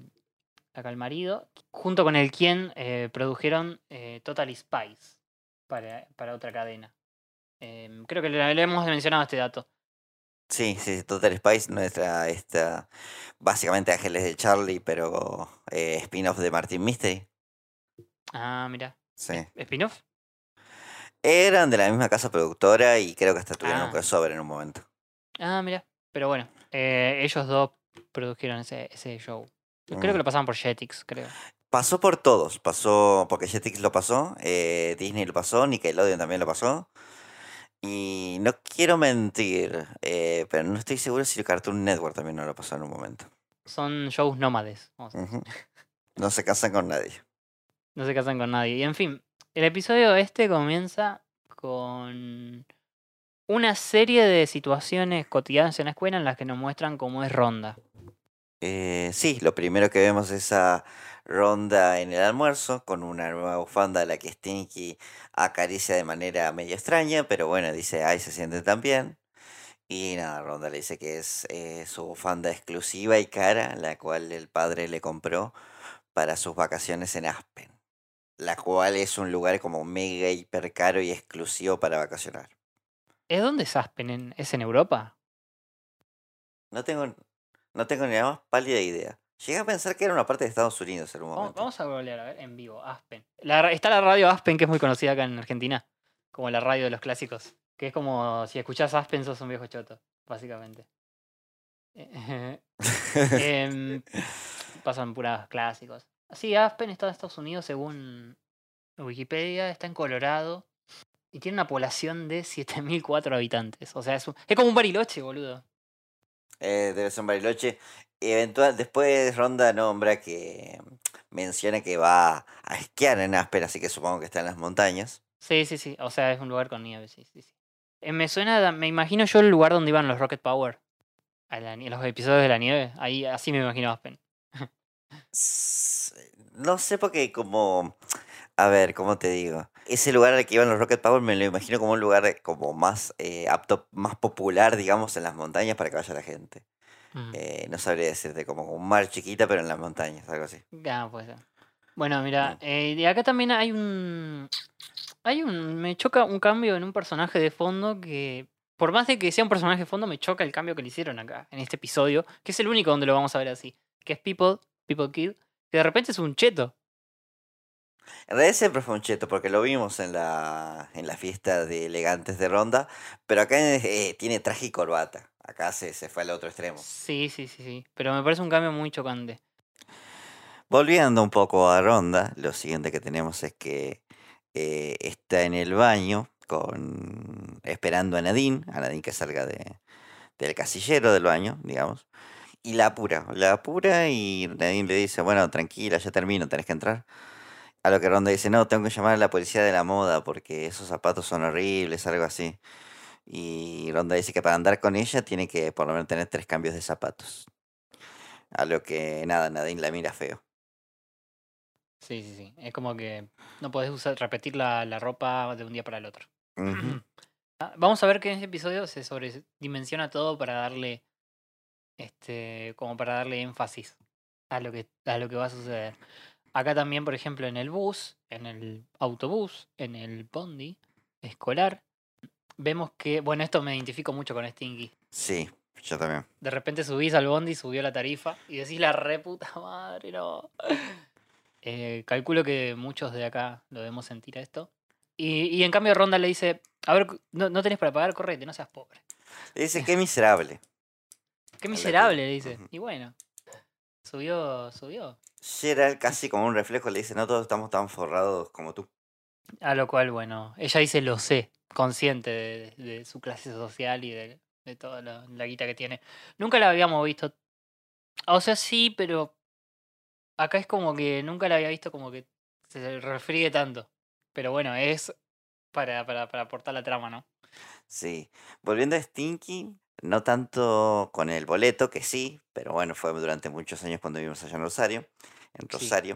acá al marido, junto con el quien eh, produjeron eh, Total Spice para, para otra cadena. Em, creo que le, le hemos mencionado este dato. Sí, sí, Total Spice, nuestra, esta, básicamente Ángeles de Charlie, pero eh, spin-off de Martin Mystery. Ah, mira. Sí. ¿Spin-off? Eran de la misma casa productora y creo que hasta tuvieron un Ah. crossover en un momento. Ah, mira. Pero bueno, eh, ellos dos produjeron ese, ese show. Creo Mm. que lo pasaban por Jetix, creo. Pasó por todos, pasó porque Jetix lo pasó, eh, Disney lo pasó, Nickelodeon también lo pasó. Y no quiero mentir, eh, pero no estoy seguro si el Cartoon Network también no lo pasó en un momento. Son shows nómades. vamos a. No se casan con nadie. No se casan con nadie. Y en fin, el episodio este comienza con una serie de situaciones cotidianas en la escuela en las que nos muestran cómo es Ronda. Eh, sí, lo primero que vemos es esa ronda en el almuerzo con una nueva bufanda a la que Stinky acaricia de manera medio extraña, pero bueno, dice, ay, se siente tan bien. Y nada, Ronda le dice que es eh, su bufanda exclusiva y cara, la cual el padre le compró para sus vacaciones en Aspen, la cual es un lugar como mega hiper caro y exclusivo para vacacionar. ¿Es dónde es Aspen? ¿En- ¿Es en Europa? No tengo, no tengo ni la más pálida idea. Llegué a pensar que era una parte de Estados Unidos en un momento. vamos a googlear, a ver, en vivo, Aspen. La está la radio Aspen, que es muy conocida acá en Argentina, como la radio de los clásicos. Que es como si escuchás Aspen sos un viejo choto, básicamente. Eh, em, pasan puras clásicos. Sí, Aspen está en Estados Unidos según Wikipedia, está en Colorado y tiene una población de 7.004 habitantes. O sea, es, un- es como un bariloche, boludo. Eh, debe ser un Bariloche. Eventual, después Ronda nombra que menciona que va a esquiar en Aspen, así que supongo que está en las montañas. Sí, sí, sí. O sea, es un lugar con nieve, sí, sí, sí. Eh, me suena, me imagino yo el lugar donde iban los Rocket Power. A la nie- los episodios de la nieve. Ahí, así me imagino Aspen. No sé porque como, a ver, ¿cómo te digo? Ese lugar al que iban los Rocket Power me lo imagino como un lugar como más eh, apto, más popular, digamos, en las montañas para que vaya la gente. Mm. Eh, no sabría decirte como un mar chiquita, pero en las montañas, algo así. Ah. Bueno, mira, eh, y acá también hay un. Hay un. Me choca un cambio en un personaje de fondo que. Por más de que sea un personaje de fondo, me choca el cambio que le hicieron acá, en este episodio, que es el único donde lo vamos a ver así. Que es People, People Kid, que de repente es un cheto. En realidad siempre fue un cheto, porque lo vimos en la, en la fiesta de elegantes de Ronda, pero acá eh, tiene traje y corbata. Acá se, se fue al otro extremo. Sí, sí, sí, sí. Pero me parece un cambio muy chocante. Volviendo un poco a Ronda, lo siguiente que tenemos es que eh, está en el baño con esperando a Nadine, a Nadine que salga de, del casillero del baño, digamos, y la apura, la apura y Nadine le dice, bueno, tranquila, ya termino, tenés que entrar. A lo que Ronda dice, no, tengo que llamar a la policía de la moda porque esos zapatos son horribles, algo así. Y Ronda dice que para andar con ella tiene que por lo menos tener tres cambios de zapatos. A lo que nada, Nadine la mira feo. Sí, sí, sí. Es como que no podés usar, repetir la, la ropa de un día para el otro. Ah, Vamos a ver que en este episodio se sobredimensiona todo para darle este como para darle énfasis a lo que a lo que va a suceder. Acá también, por ejemplo, en el bus, en el autobús, en el bondi escolar, vemos que, bueno, esto me identifico mucho con Stinky. Sí, yo también. De repente subís al bondi, subió la tarifa y decís la re puta madre, no. Eh, calculo que muchos de acá lo debemos sentir a esto. Y, y en cambio Ronda le dice, a ver, no, no tenés para pagar, correte, no seas pobre. Le dice, qué miserable. Qué miserable, le dice. Y bueno, subió, subió. Gerald casi como un reflejo le dice, no todos estamos tan forrados como tú. A lo cual, bueno, ella dice lo sé, consciente de, de su clase social y de, de toda la, la guita que tiene. Nunca la habíamos visto. O sea, sí, pero acá es como que nunca la había visto como que se refríe tanto. Pero bueno, es para, para, para aportar la trama, ¿no? Sí. Volviendo a Stinky, no tanto con el boleto, que sí, pero bueno, fue durante muchos años cuando vivimos allá en Rosario, en Sí.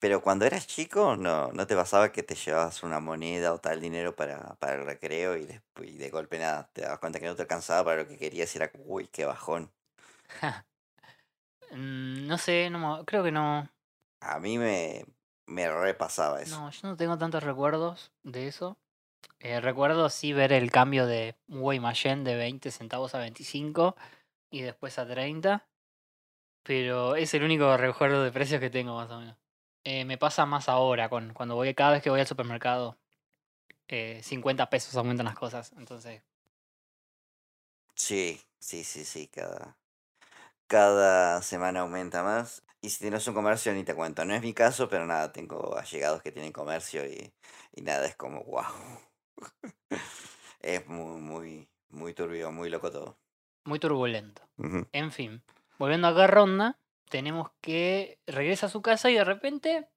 Pero cuando eras chico, no, no te pasaba que te llevabas una moneda o tal dinero para, para el recreo y, despu- y de golpe nada, te dabas cuenta que no te alcanzaba para lo que querías y era, como, uy, qué bajón. Mm, no sé, no, creo que no. A mí me, me repasaba eso. No, yo no tengo tantos recuerdos de eso. Eh, recuerdo sí ver el cambio de un Guaymallén de 20 centavos a 25 y después a 30. Pero es el único recuerdo de precios que tengo más o menos. Eh, me pasa más ahora, con, cuando voy, cada vez que voy al supermercado, eh, 50 pesos aumentan las cosas. Entonces, Sí, sí, sí, sí, cada, cada semana aumenta más. Y si tienes un comercio, ni te cuento. No es mi caso, pero nada, tengo allegados que tienen comercio y, y nada, es como, wow. Es muy, muy, muy turbio, muy loco todo. muy turbulento. En fin, volviendo acá a Ronda, tenemos que regresa a su casa y de repente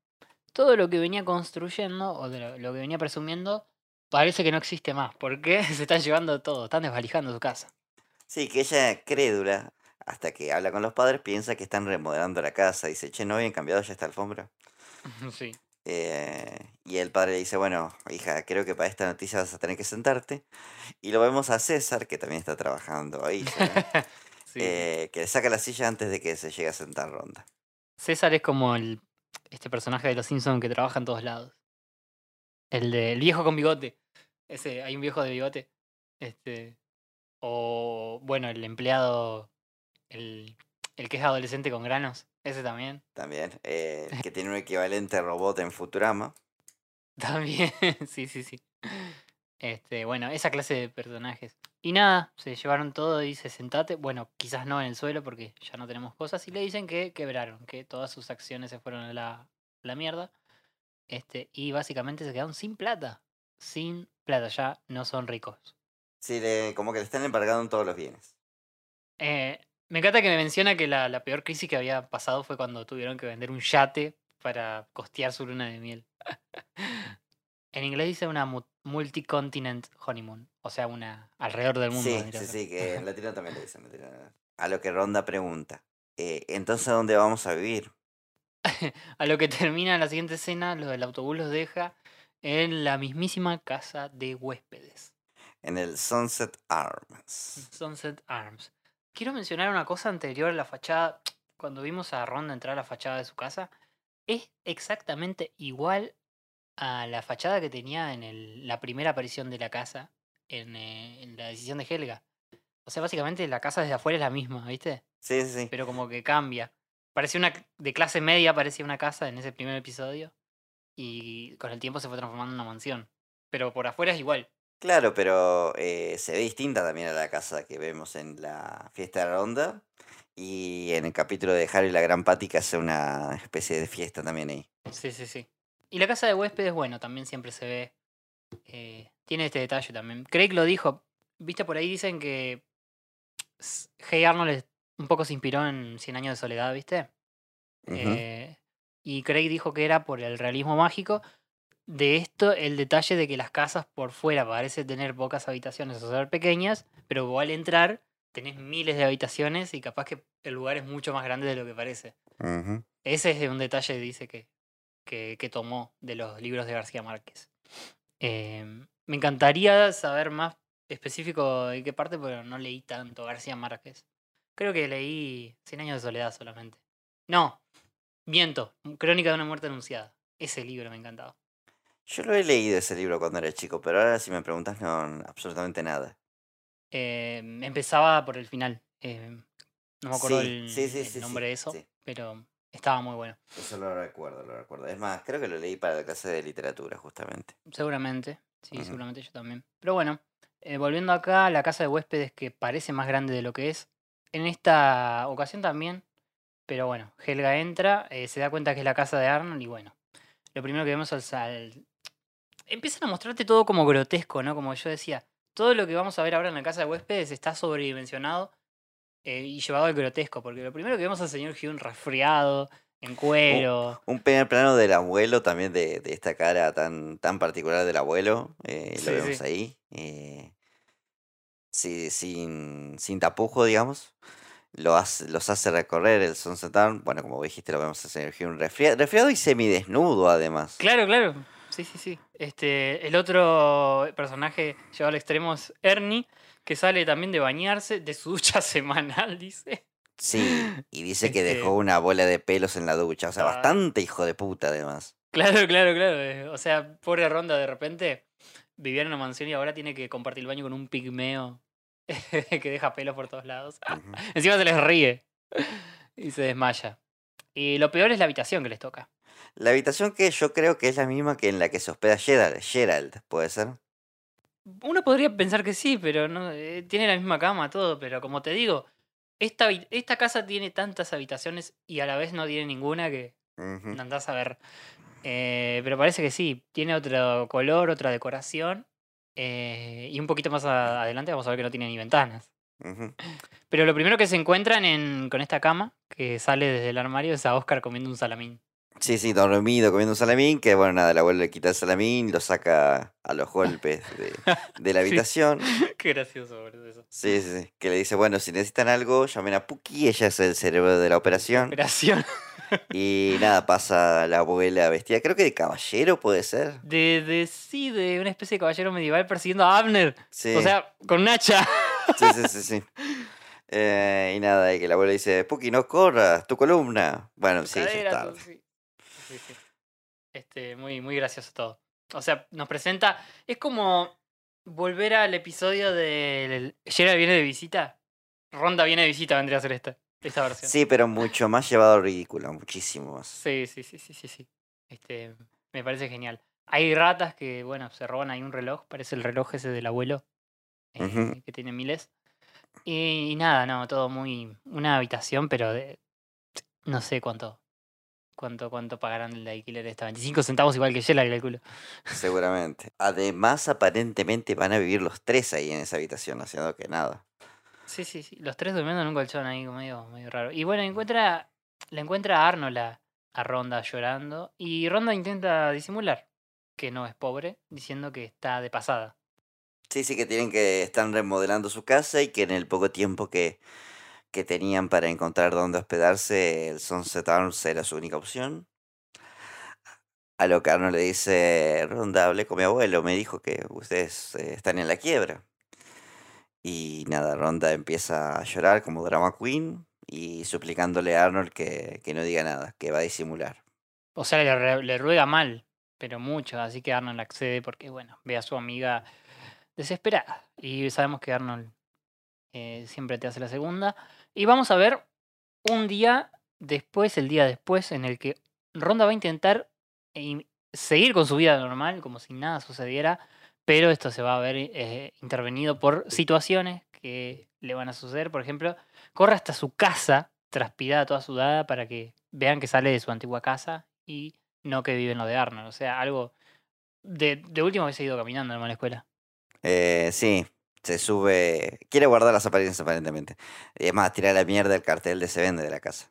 todo lo que venía construyendo o de lo, lo que venía presumiendo parece que no existe más. porque Se están llevando todo, están desvalijando su casa. Sí, que ella, crédula, hasta que habla con los padres, piensa que están remodelando la casa. Dice, che, ¿no habían cambiado ya esta alfombra? sí. Eh, y el padre le dice, bueno, hija, creo que para esta noticia vas a tener que sentarte. Y lo vemos a César, que también está trabajando ahí, Sí. eh, que le saca la silla antes de que se llegue a sentar Ronda. César es como el, este personaje de los Simpsons que trabaja en todos lados. El de el viejo con bigote. Ese, hay un viejo de bigote. Este. O bueno, el empleado. El, el que es adolescente con granos. Ese también. También, eh, que tiene un equivalente robot en Futurama. También, sí, sí, sí. Este, bueno, esa clase de personajes. Y nada, se llevaron todo y dice, sentate. Bueno, quizás no en el suelo porque ya no tenemos cosas. Y le dicen que quebraron, que todas sus acciones se fueron a la, la mierda. Este, y básicamente se quedaron sin plata. Sin plata, ya no son ricos. Sí, le- como que le están embargando todos los bienes. Eh, me encanta que me menciona que la, la peor crisis que había pasado fue cuando tuvieron que vender un yate para costear su luna de miel. en inglés dice una mu- multi-continent honeymoon, o sea, una alrededor del mundo. Sí, sí, sí, que en latino también le dicen. A lo que Ronda pregunta, eh, entonces ¿dónde vamos a vivir? A lo que termina la siguiente escena, lo del autobús los deja en la mismísima casa de huéspedes, En el Sunset Arms. Sunset Arms. Quiero mencionar una cosa anterior a la fachada. Cuando vimos a Ronda entrar a la fachada de su casa, es exactamente igual a la fachada que tenía en el- la primera aparición de la casa, en, eh, en la decisión de Helga. O sea, básicamente la casa desde afuera es la misma, ¿viste? Sí, sí, sí. Pero como que cambia. Parecía una, de clase media, parecía una casa en ese primer episodio. y con el tiempo se fue transformando en una mansión. Pero por afuera es igual. Claro, pero eh, se ve distinta también a la casa que vemos en la fiesta de la ronda. Y en el capítulo de Harry la Gran que hace una especie de fiesta también ahí. Sí, sí, sí. Y la casa de huéspedes, bueno, también siempre se ve. eh, tiene este detalle también. Craig lo dijo. Viste, por ahí dicen que Hey Arnold un poco se inspiró en Cien años de soledad, ¿viste? Eh, y Craig dijo que era por el realismo mágico. De esto, el detalle de que las casas por fuera parecen tener pocas habitaciones o ser pequeñas, pero igual entrar tenés miles de habitaciones y capaz que el lugar es mucho más grande de lo que parece. Ese es un detalle, dice que, que, que tomó de los libros de García Márquez. Em, me encantaría saber más específico de qué parte, pero no leí tanto García Márquez. Creo que leí Cien años de soledad solamente. No, miento, Crónica de una muerte anunciada. Ese libro me encantaba. Yo lo he leído ese libro cuando era chico, pero ahora si me preguntas no, absolutamente nada. Em, empezaba por el final. em, no me acuerdo Sí, el, sí, sí, el nombre de eso, pero estaba muy bueno. Eso lo recuerdo, lo recuerdo. Es más, creo que lo leí para la clase de literatura, justamente. Seguramente, sí, seguramente yo también. Pero bueno, eh, volviendo acá a la casa de huéspedes que parece más grande de lo que es. En esta ocasión también, pero bueno, Helga entra, eh, se da cuenta que es la casa de Arnold y bueno, lo primero que vemos es al... Empiezan a mostrarte todo como grotesco, ¿no? Como yo decía, todo lo que vamos a ver ahora en la casa de huéspedes está sobredimensionado eh, y llevado al grotesco, porque lo primero que vemos al señor Hugh resfriado, en cuero. Un primer plano del abuelo también, de, de esta cara tan, tan particular del abuelo. eh, Sí, lo vemos sí. ahí. eh, sí, sin, sin tapujo, digamos. Lo hace, los hace recorrer el Sunset Town. Bueno, como dijiste, lo vemos al señor Hugh resfriado, resfriado y semidesnudo, además. Claro, claro. Sí, sí, sí. Este, el otro personaje llevado al extremo es Ernie, que sale también de bañarse, de su ducha semanal, dice. Sí, y dice que Este- dejó una bola de pelos en la ducha. O sea, Ah. bastante hijo de puta, además. Claro, claro, claro. eh, O sea, pobre Ronda de repente vivía en una mansión y ahora tiene que compartir el baño con un pigmeo que deja pelos por todos lados. Encima se les ríe y se desmaya. Y lo peor es la habitación que les toca. La habitación que yo creo que es la misma que en la que se hospeda Gerald, Gerald ¿puede ser? Uno podría pensar que sí, pero no eh, tiene la misma cama, todo, pero como te digo, esta, esta casa tiene tantas habitaciones y a la vez no tiene ninguna que Ujú. andás a ver. Eh, pero parece que sí, tiene otro color, otra decoración. eh, y un poquito más a- adelante vamos a ver que no tiene ni ventanas. Pero lo primero que se encuentran en, con esta cama, que sale desde el armario, es a Oscar comiendo un salamín. Sí, sí, dormido comiendo un salamín, que bueno, nada, el abuelo le quita el salamín, lo saca a los golpes de, de la Sí. habitación. Qué gracioso, eso. Sí, sí, sí, que le dice, bueno, si necesitan algo, llamen a Puki, ella es el cerebro de la operación. Operación. Y nada, pasa la abuela vestida, creo que de caballero puede ser. De, de sí, de una especie de caballero medieval persiguiendo a Abner. Sí. O sea, con un hacha. Sí, sí, sí, sí. Eh, y nada, y que el abuelo dice, Puki, no corras, tu columna. Bueno, sí, ya cadera, es todo, tarde. sí. Sí, sí. Este, muy, muy gracioso todo. O sea, nos presenta. Es como volver al episodio de Gerald viene de visita. Ronda viene de visita, vendría a ser esta, esta versión. Sí, pero mucho más llevado al ridículo, muchísimo más. Sí, sí, sí, sí, sí, sí. Este, me parece genial. Hay ratas que, bueno, se roban ahí un reloj, parece el reloj ese del abuelo, eh, que tiene miles. Y, y nada, no, todo muy. Una habitación, pero de. No sé cuánto. Cuánto, cuánto pagarán el alquiler esta. 25 centavos igual que yo la calculo. Seguramente. Además, aparentemente van a vivir los tres ahí en esa habitación, haciendo que nada. Sí, sí, sí. Los tres durmiendo en un colchón ahí, como medio, medio raro. Y bueno, encuentra. Le encuentra a Arnold a, a Ronda llorando. Y Ronda intenta disimular que no es pobre, diciendo que está de pasada. Sí, sí, que tienen que están remodelando su casa y que en el poco tiempo que, que tenían para encontrar dónde hospedarse, el Sunset Arms era su única opción. A lo que Arnold le dice, Ronda, hablé con mi abuelo, me dijo que ustedes eh, están en la quiebra. Y nada, Ronda empieza a llorar como drama queen y suplicándole a Arnold que, que no diga nada, que va a disimular. O sea, le ruega mal, pero mucho. Así que Arnold accede porque, bueno, ve a su amiga desesperada. Y sabemos que Arnold eh, siempre te hace la segunda. Y vamos a ver un día después, el día después, en el que Ronda va a intentar seguir con su vida normal, como si nada sucediera, pero esto se va a ver eh, intervenido por situaciones que le van a suceder. Por ejemplo, corre hasta su casa, transpirada, toda sudada, para que vean que sale de su antigua casa y no que vive en lo de Arnold. O sea, algo de, de último que se ha ido caminando en la escuela. Eh, sí, se sube. Quiere guardar las apariencias aparentemente. Y es más, tirar la mierda el cartel de se vende de la casa.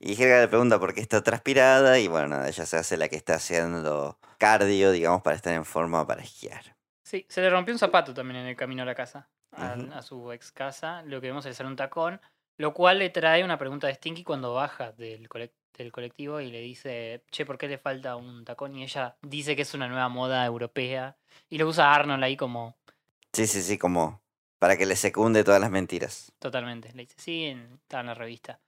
Y Helga le pregunta por qué está transpirada y bueno, nada, ella se hace la que está haciendo cardio, digamos, para estar en forma para esquiar. Sí, se le rompió un zapato también en el camino a la casa, a, a su ex casa. Lo que vemos es hacer un tacón, lo cual le trae una pregunta de Stinky cuando baja del, colec- del colectivo y le dice, che, ¿por qué le falta un tacón? Y ella dice que es una nueva moda europea y lo usa Arnold ahí como Sí, sí, sí, como para que le secunde todas las mentiras. totalmente. Le dice, sí, en- está en la revista.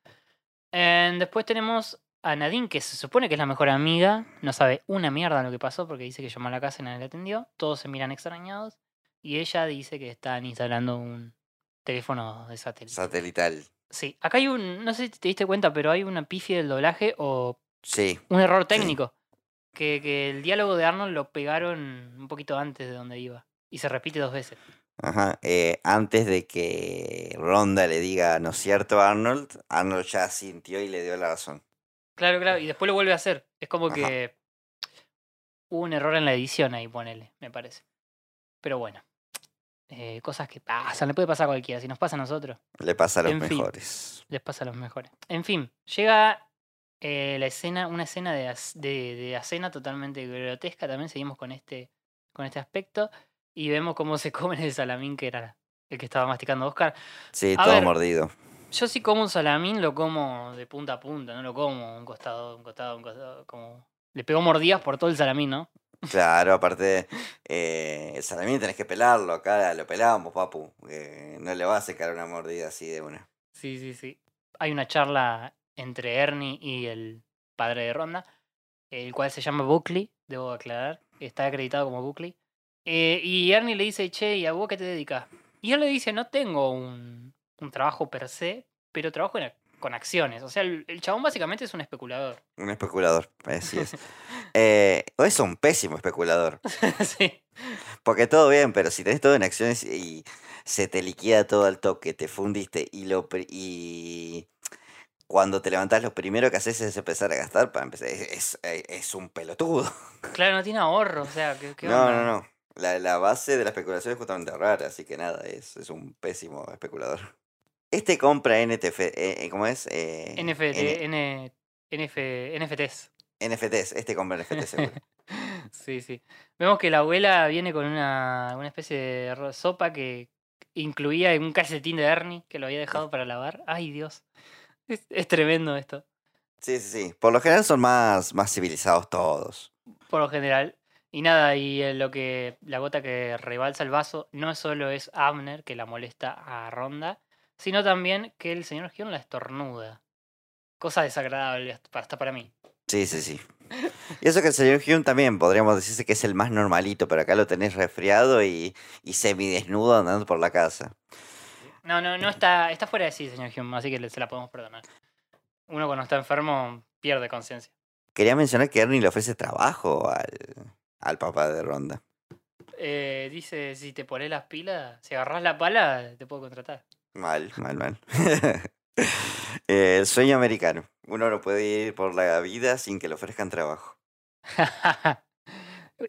Eh, después tenemos a Nadine, que se supone que es la mejor amiga, no sabe una mierda lo que pasó porque dice que llamó a la casa y nadie le atendió. Todos se miran extrañados y ella dice que están instalando un teléfono de satélite. Satelital. Sí, acá hay un, no sé si te diste cuenta, pero hay una pifia del doblaje o Sí. un error técnico. Que, que el diálogo de Arnold lo pegaron un poquito antes de donde iba. Y se repite dos veces. Ajá. eh, antes de que Ronda le diga, ¿no es cierto, Arnold? Arnold ya sintió y le dio la razón. Claro, claro, y después lo vuelve a hacer. Es como Ajá. que hubo un error en la edición ahí, ponele, me parece. Pero bueno, eh, cosas que pasan, le puede pasar a cualquiera. Si nos pasa a nosotros, Le pasa a los En fin. mejores. les pasa a los mejores. En fin, llega eh, la escena, una escena de, de, de acena totalmente grotesca. También seguimos con este, con este aspecto. Y vemos cómo se come el salamín que era el que estaba masticando Oscar. Sí, A todo ver, mordido. Yo si como un salamín lo como de punta a punta, no lo como un costado, un costado, un costado, como... Le pego mordidas por todo el salamín, ¿no? Claro, aparte, eh, el salamín tenés que pelarlo. Acá lo pelábamos, papu. eh, no le va a secar una mordida así de una. Sí, sí, sí. Hay una charla entre Ernie y el padre de Ronda, el cual se llama Buckley, debo aclarar. Está acreditado como Buckley. Eh, y Ernie le dice, che, ¿y a vos qué te dedicas? Y él le dice, no tengo un, un trabajo per se, pero trabajo en con acciones. O sea, el, el chabón básicamente es un especulador. Un especulador, así es. Eh, o es un pésimo especulador. sí. Porque todo bien, pero si tenés todo en acciones y se te liquida todo al toque, te fundiste y lo y cuando te levantás lo primero que haces es empezar a gastar para empezar. Es, es- es un pelotudo. Claro, no tiene ahorro, o sea, ¿qué, qué No, no, no. La, la base de la especulación es justamente ahorrar, así que nada, es, es un pésimo especulador. Este compra NTF, eh, eh, ¿cómo es? Eh, NFT, N- N, NF, NFTs. NFTs, este compra NFT seguro. Sí, sí. Vemos que la abuela viene con una, una especie de sopa que incluía un calcetín de Ernie que lo había dejado para lavar. Ay, Dios. Es, es tremendo esto. Sí, sí, sí. Por lo general son más, más civilizados todos. Por lo general. Y nada, y eh, lo que la gota que rebalsa el vaso no solo es Abner que la molesta a Ronda, sino también que el señor Gion la estornuda. Cosa desagradable hasta para mí. Sí, sí, sí. Y eso que el señor Hume también podríamos decirse que es el más normalito, pero acá lo tenés resfriado y, y semidesnudo andando por la casa. No, no, no está, está fuera de sí, señor Hume, así que se la podemos perdonar. Uno cuando está enfermo pierde conciencia. Quería mencionar que Ernie le ofrece trabajo al, al papá de Ronda. Eh, dice, si te pones las pilas, si agarras la pala, te puedo contratar. Mal, mal, mal. Eh, el sueño americano. Uno no puede ir por la vida sin que le ofrezcan trabajo.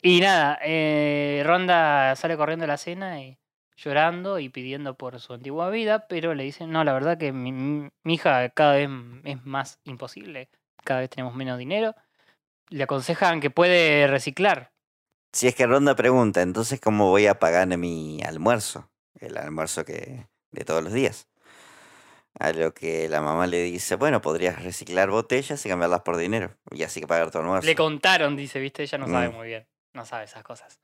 y nada, eh, Ronda sale corriendo a la cena y llorando y pidiendo por su antigua vida, pero le dicen, no, la verdad que mi mi hija cada vez es más imposible, cada vez tenemos menos dinero. Le aconsejan que puede reciclar. Si es que Ronda pregunta, entonces ¿cómo voy a pagar mi almuerzo? El almuerzo que de todos los días. A lo que la mamá le dice, bueno, podrías reciclar botellas y cambiarlas por dinero. Y así que pagar tu almuerzo. Le contaron, dice, viste, ella no sabe Mm. muy bien, no sabe esas cosas.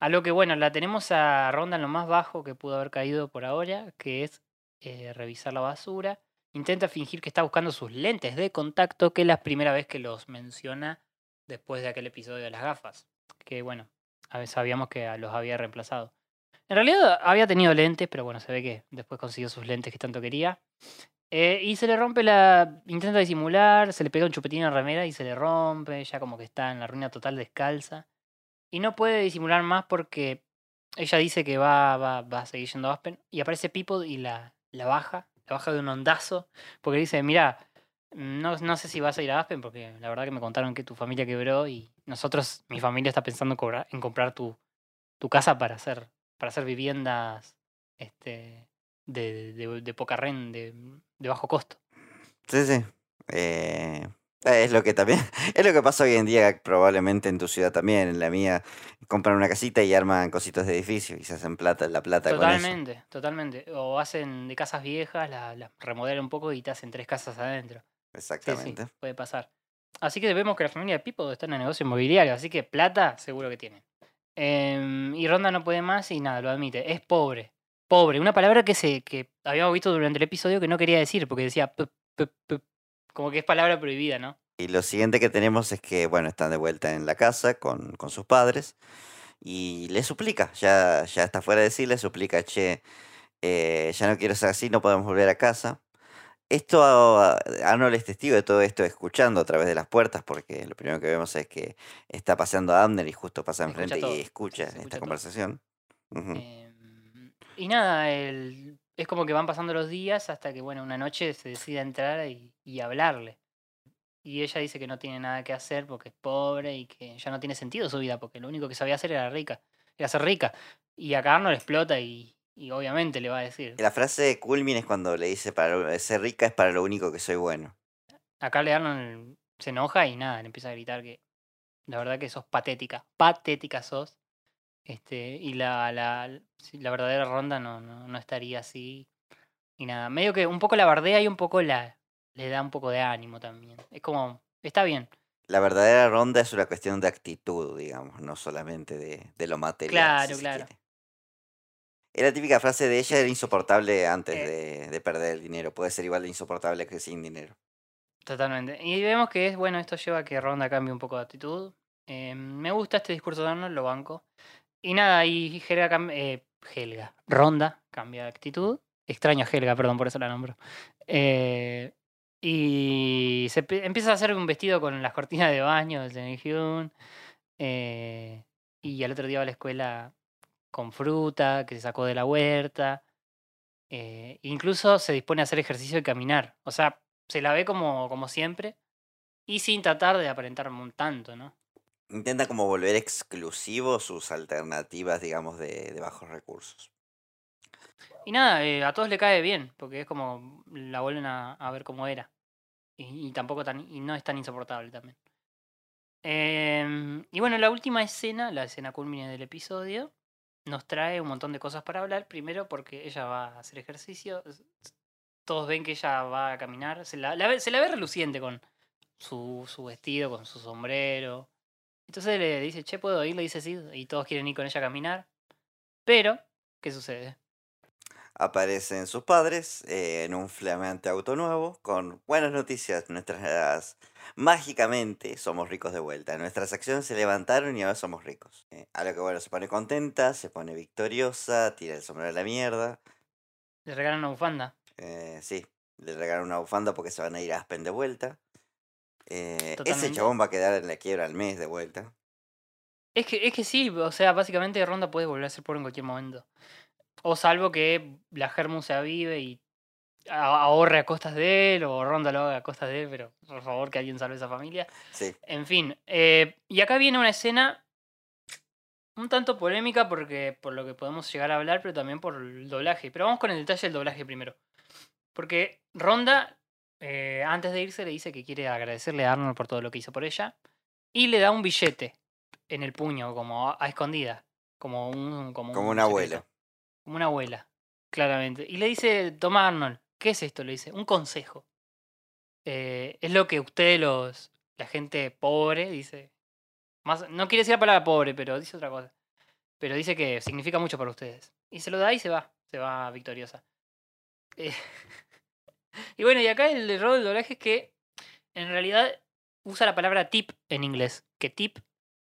A lo que, bueno, la tenemos a Ronda en lo más bajo que pudo haber caído por ahora, que es eh, revisar la basura. Intenta fingir que está buscando sus lentes de contacto, que es la primera vez que los menciona después de aquel episodio de las gafas. Que, bueno, a veces sabíamos que los había reemplazado. En realidad había tenido lentes, pero bueno, se ve que después consiguió sus lentes que tanto quería. Eh, y se le rompe la. Intenta disimular, se le pega un chupetín en la remera y se le rompe, ya como que está en la ruina total descalza. Y no puede disimular más porque ella dice que va, va, va a seguir yendo a Aspen. Y aparece People y la, la baja, la baja de un ondazo. Porque dice: Mira, no, no sé si vas a ir a Aspen porque la verdad que me contaron que tu familia quebró y nosotros, mi familia está pensando en, cobrar- en comprar tu, tu casa para hacer, para hacer viviendas este, de, de, de poca renta, de, de bajo costo. Sí, sí. Eh, es lo que también, es lo que pasa hoy en día, probablemente en tu ciudad también, en la mía, compran una casita y arman cositos de edificio y se hacen plata, la plata con eso. Totalmente, totalmente. O hacen de casas viejas, las la remodelan un poco y te hacen tres casas adentro. Sí, sí, Exactamente. puede pasar. Así que vemos que la familia de Pipo está en el negocio inmobiliario, así que plata seguro que tiene. Em, y Ronda no puede más y nada, lo admite. Es pobre. Pobre. Una palabra que se que habíamos visto durante el episodio que no quería decir porque decía como que es palabra prohibida, ¿no? Y lo siguiente que tenemos es que, bueno, están de vuelta en la casa con, con sus padres y le suplica, ya, ya está fuera de sí, le suplica, che, eh, ya no quiero ser así, no podemos volver a casa. Esto, ah, Arnold es testigo de todo esto, escuchando a través de las puertas, porque lo primero que vemos es que está paseando a Abner y justo pasa enfrente y escucha esta todo. conversación. Em, y nada, el- es como que van pasando los días hasta que, bueno, una noche se decide entrar y, y hablarle. Y ella dice que no tiene nada que hacer porque es pobre y que ya no tiene sentido su vida porque lo único que sabía hacer era rica, era ser rica. Y acá Arnold explota y, y obviamente le va a decir. La frase de Culmin es cuando le dice, para ser rica es para lo único que soy bueno. Acá le Arnold se enoja y nada, le empieza a gritar que la verdad que sos patética, patética sos. Este, y la, la, la verdadera ronda no, no, no estaría así. Y nada, medio que un poco la bardea y un poco la le da un poco de ánimo también. Es como, está bien. La verdadera ronda es una cuestión de actitud, digamos, no solamente de, de lo material. Claro, claro. quiere. Es la típica frase de ella, era insoportable antes Eh. de, de perder el dinero. Puede ser igual de insoportable que sin dinero. Totalmente. Y vemos que es, bueno, esto lleva a que Ronda cambie un poco de actitud. Eh, me gusta este discurso de Arnold, lo banco. Y nada, y Helga, eh, Helga, Ronda cambia de actitud. Extraño a Helga, perdón, por eso la nombro. Eh, y se empieza a hacer un vestido con las cortinas de baño Señor Hyun. eh, y al otro día va a la escuela con fruta que se sacó de la huerta. eh, incluso se dispone a hacer ejercicio y caminar. O sea, se la ve como, como siempre. Y sin tratar de aparentar un tanto, ¿no? Intenta como volver exclusivo sus alternativas, digamos, de, de bajos recursos. Y nada, eh, a todos le cae bien, porque es como la vuelven a, a ver como era. Y, y tampoco tan, y no es tan insoportable también. Em, y bueno, la última escena, la escena culmine del episodio, nos trae un montón de cosas para hablar. Primero porque ella va a hacer ejercicio. Todos ven que ella va a caminar. Se la, la ve, se la ve reluciente con su, su vestido, con su sombrero. Entonces le dice, che, ¿puedo ir? Le dice sí. Y todos quieren ir con ella a caminar. Pero, ¿qué sucede? Aparecen sus padres eh, en un flamante auto nuevo con buenas noticias. Nuestras mágicamente somos ricos de vuelta. Nuestras acciones se levantaron y ahora somos ricos. Eh, a lo que bueno, se pone contenta, se pone victoriosa, tira el sombrero a la mierda. Le regalan una bufanda. Eh, sí, le regalan una bufanda porque se van a ir a Aspen de vuelta. Eh, ese chabón va a quedar en la quiebra al mes de vuelta. Es que, es que sí, o sea, básicamente Ronda puede volver a ser pobre en cualquier momento. O salvo que la Germu se avive y ahorre a costas de él, o Ronda lo haga a costas de él, pero por favor que alguien salve a esa familia. Sí. En fin, eh, y acá viene una escena un tanto polémica porque por lo que podemos llegar a hablar, pero también por el doblaje. Pero vamos con el detalle del doblaje primero. Porque Ronda, eh, antes de irse, le dice que quiere agradecerle a Arnold por todo lo que hizo por ella. Y le da un billete en el puño, como a, a escondida. Como un. Como, Como un secreto. Como una abuela, claramente. Y le dice, toma Arnold, ¿qué es esto? Le dice, un consejo. Eh, es lo que ustedes los, la gente pobre, dice. Más, no quiere decir la palabra pobre, pero dice otra cosa. Pero dice que significa mucho para ustedes. Y se lo da y se va. Se va victoriosa. Eh, y bueno, y acá el error del doblaje es que en realidad usa la palabra tip en inglés. Que tip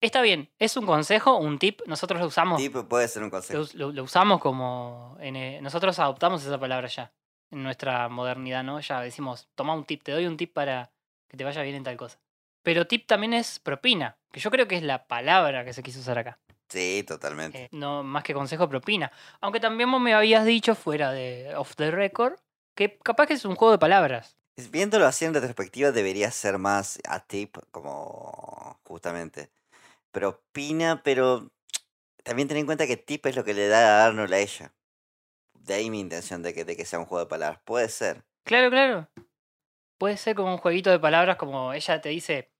está bien, es un consejo, un tip. Nosotros lo usamos. Tip puede ser un consejo. lo- lo usamos como. en, eh, nosotros adoptamos esa palabra ya. en nuestra modernidad, ¿no? Ya decimos, toma un tip, te doy un tip para que te vaya bien en tal cosa. Pero tip también es propina, que yo creo que es la palabra que se quiso usar acá. Sí, totalmente. Eh, no, más que consejo, propina. Aunque también vos me habías dicho fuera de off the record que capaz que es un juego de palabras. Viéndolo así en retrospectiva, debería ser más a tip, como justamente. Propina, pero también ten en cuenta que tip es lo que le da a Arnold a ella. De ahí mi intención de que, de que sea un juego de palabras. Puede ser. Claro, claro. Puede ser como un jueguito de palabras, como ella te dice.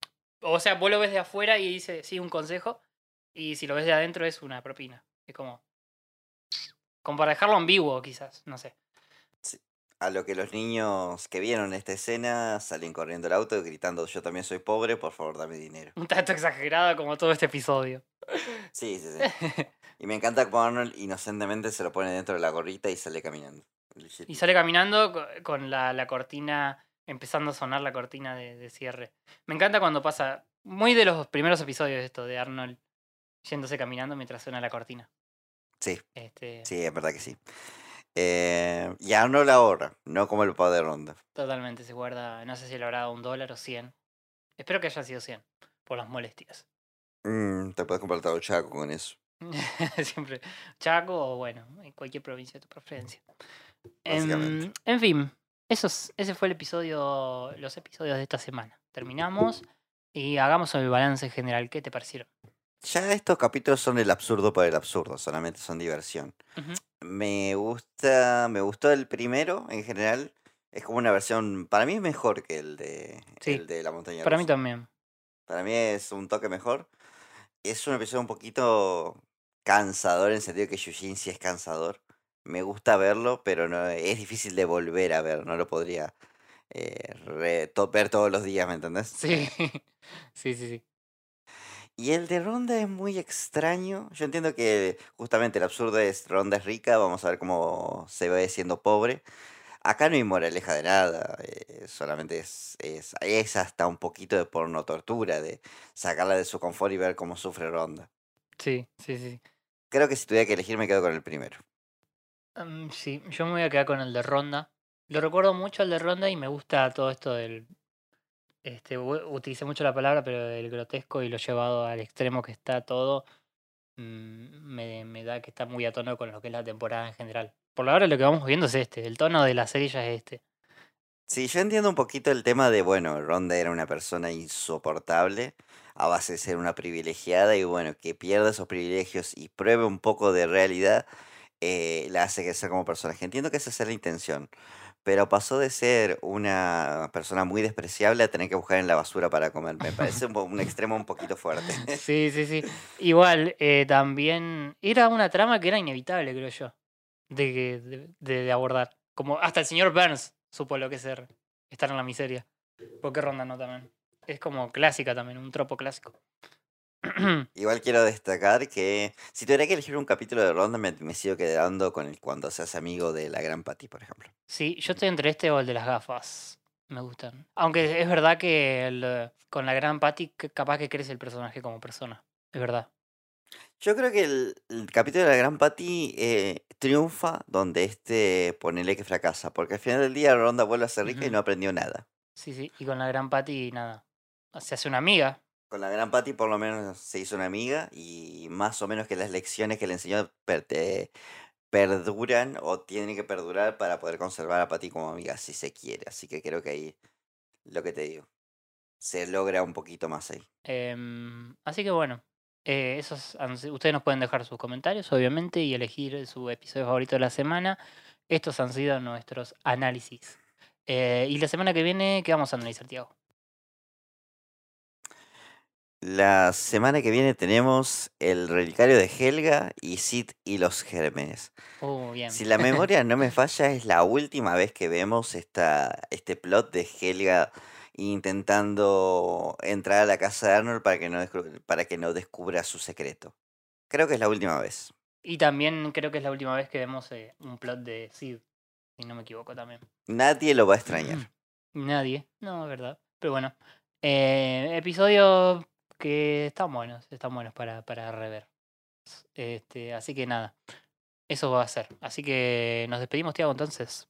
O sea, vos lo ves de afuera y dice, sí, un consejo. Y si lo ves de adentro es una propina. Es como. Como para dejarlo ambiguo, quizás. No sé. A lo que los niños que vieron esta escena salen corriendo el auto gritando yo también soy pobre, por favor dame dinero. Un tanto exagerado como todo este episodio. Sí, sí, sí. Y me encanta como Arnold inocentemente se lo pone dentro de la gorrita y sale caminando. Y sale caminando co- con la, la cortina, empezando a sonar la cortina de, de cierre. Me encanta cuando pasa, muy de los primeros episodios de esto, de Arnold yéndose caminando mientras suena la cortina. Sí, Este, sí, es verdad que sí. Eh, y Arnold ahora, no como el padre de Ronda. Totalmente, se guarda, no sé si le habrá dado un dólar o 100. Espero que haya sido 100, por las molestias. Mm, te puedes comprar todo chaco con eso. Siempre Chaco o bueno, en cualquier provincia de tu preferencia. Básicamente. Em, en fin, esos, ese fue el episodio, los episodios de esta semana. Terminamos y hagamos el balance general. ¿Qué te parecieron? Ya estos capítulos son el absurdo por el absurdo, solamente son diversión. Ujú. Me gusta, me gustó el primero en general. Es como una versión, para mí es mejor que el de, Sí, el de la montaña Para mí rusa. también. Para mí es un toque mejor. Es un episodio un poquito cansador en el sentido que Yujin sí es cansador. Me gusta verlo, pero no es difícil de volver a ver. No lo podría eh, re- to- ver todos los días, ¿me entendés? Sí, sí, sí, sí. Y el de Ronda es muy extraño. Yo entiendo que justamente el absurdo es Ronda es rica, vamos a ver cómo se ve siendo pobre. Acá no hay moraleja de nada, eh, solamente es, es, es hasta un poquito de porno tortura, de sacarla de su confort y ver cómo sufre Ronda. Sí, sí, sí. Creo que si tuviera que elegir me quedo con el primero. Mm, sí, yo me voy a quedar con el de Ronda. Lo recuerdo mucho el de Ronda y me gusta todo esto del. Este, utilicé mucho la palabra, pero el grotesco y lo llevado al extremo que está todo. mm, Me, me da que está muy a tono con lo que es la temporada en general. Por ahora lo que vamos viendo es este. El tono de la serie es este. Sí, yo entiendo un poquito el tema de, bueno, Ronda era una persona insoportable a base de ser una privilegiada y bueno, que pierda esos privilegios y pruebe un poco de realidad, eh, la hace crecer como personaje. Entiendo que esa es la intención, pero pasó de ser una persona muy despreciable a tener que buscar en la basura para comer. Me parece un, un extremo un poquito fuerte. Sí, sí, sí. Igual, eh, también era una trama que era inevitable, creo yo, de, de- de abordar. Como hasta el señor Burns supo lo que es ser, estar en la miseria. ¿Por qué ronda no también? Es como clásica también, un tropo clásico. Igual quiero destacar que si tuviera que elegir un capítulo de Ronda, me, me sigo quedando con el cuando se hace amigo de la gran Patty, por ejemplo. Sí, yo estoy entre este o el de las gafas. Me gustan. Aunque es verdad que el, eh, con la gran Patty capaz que crece el personaje como persona. Es verdad. Yo creo que el, el capítulo de la Gran Patty eh, triunfa donde este ponele que fracasa, porque al final del día Ronda vuelve a ser rica y no aprendió nada. Sí, sí. Y con la gran Patty, nada. Se hace una amiga. Con la Gran Patty por lo menos se hizo una amiga y más o menos que las lecciones que le enseñó te- perduran o tienen que perdurar para poder conservar a Patty como amiga si se quiere. Así que creo que ahí, lo que te digo, se logra un poquito más ahí. Em, así que bueno, eh, esos ustedes nos pueden dejar sus comentarios, obviamente, y elegir su episodio favorito de la semana. Estos han sido nuestros análisis. Eh, y la semana que viene, ¿qué vamos a analizar, Tiago? La semana que viene tenemos el relicario de Helga y Sid y los gérmenes. Oh, bien. Si la memoria no me falla, es la última vez que vemos esta, este plot de Helga intentando entrar a la casa de Arnold para que, no para que no descubra su secreto. Creo que es la última vez. Y también creo que es la última vez que vemos eh, un plot de Sid, si no me equivoco también. Nadie lo va a extrañar. Nadie, no, es verdad. Pero bueno, eh, episodios que están buenos, están buenos para, para rever. Este, así que nada, eso va a ser. Así que nos despedimos, Tiago, entonces.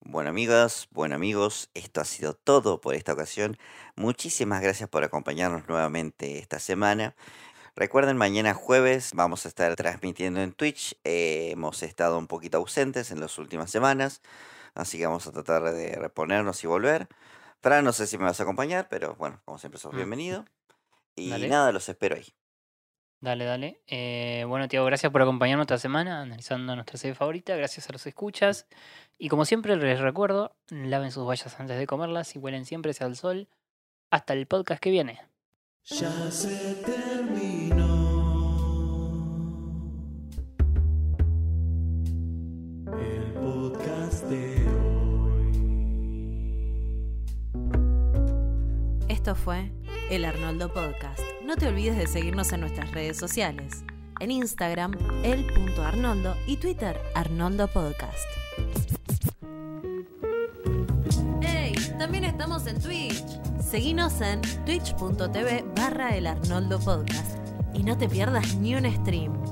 Bueno amigas, bueno amigos, esto ha sido todo por esta ocasión. Muchísimas gracias por acompañarnos nuevamente esta semana. Recuerden, mañana jueves vamos a estar transmitiendo en Twitch. Eh, hemos estado un poquito ausentes en las últimas semanas, así que vamos a tratar de reponernos y volver. Fran, no sé si me vas a acompañar, pero bueno, como siempre sos Mm. bienvenido. Y Dale. nada, los espero ahí. Dale, dale. Eh, bueno, Tiago, gracias por acompañarnos esta semana analizando nuestra serie favorita. Gracias a los escuchas. Y como siempre les recuerdo, laven sus vallas antes de comerlas y huelen siempre hacia el sol. Hasta el podcast que viene. Ya se terminó. El podcast de Esto fue el Arnoldo Podcast. No te olvides de seguirnos en nuestras redes sociales. En Instagram, el.arnoldo y Twitter, Arnoldo Podcast. ¡Hey! También estamos en Twitch. Seguinos en twitch.tv barra el Arnoldo Podcast. Y no te pierdas ni un stream.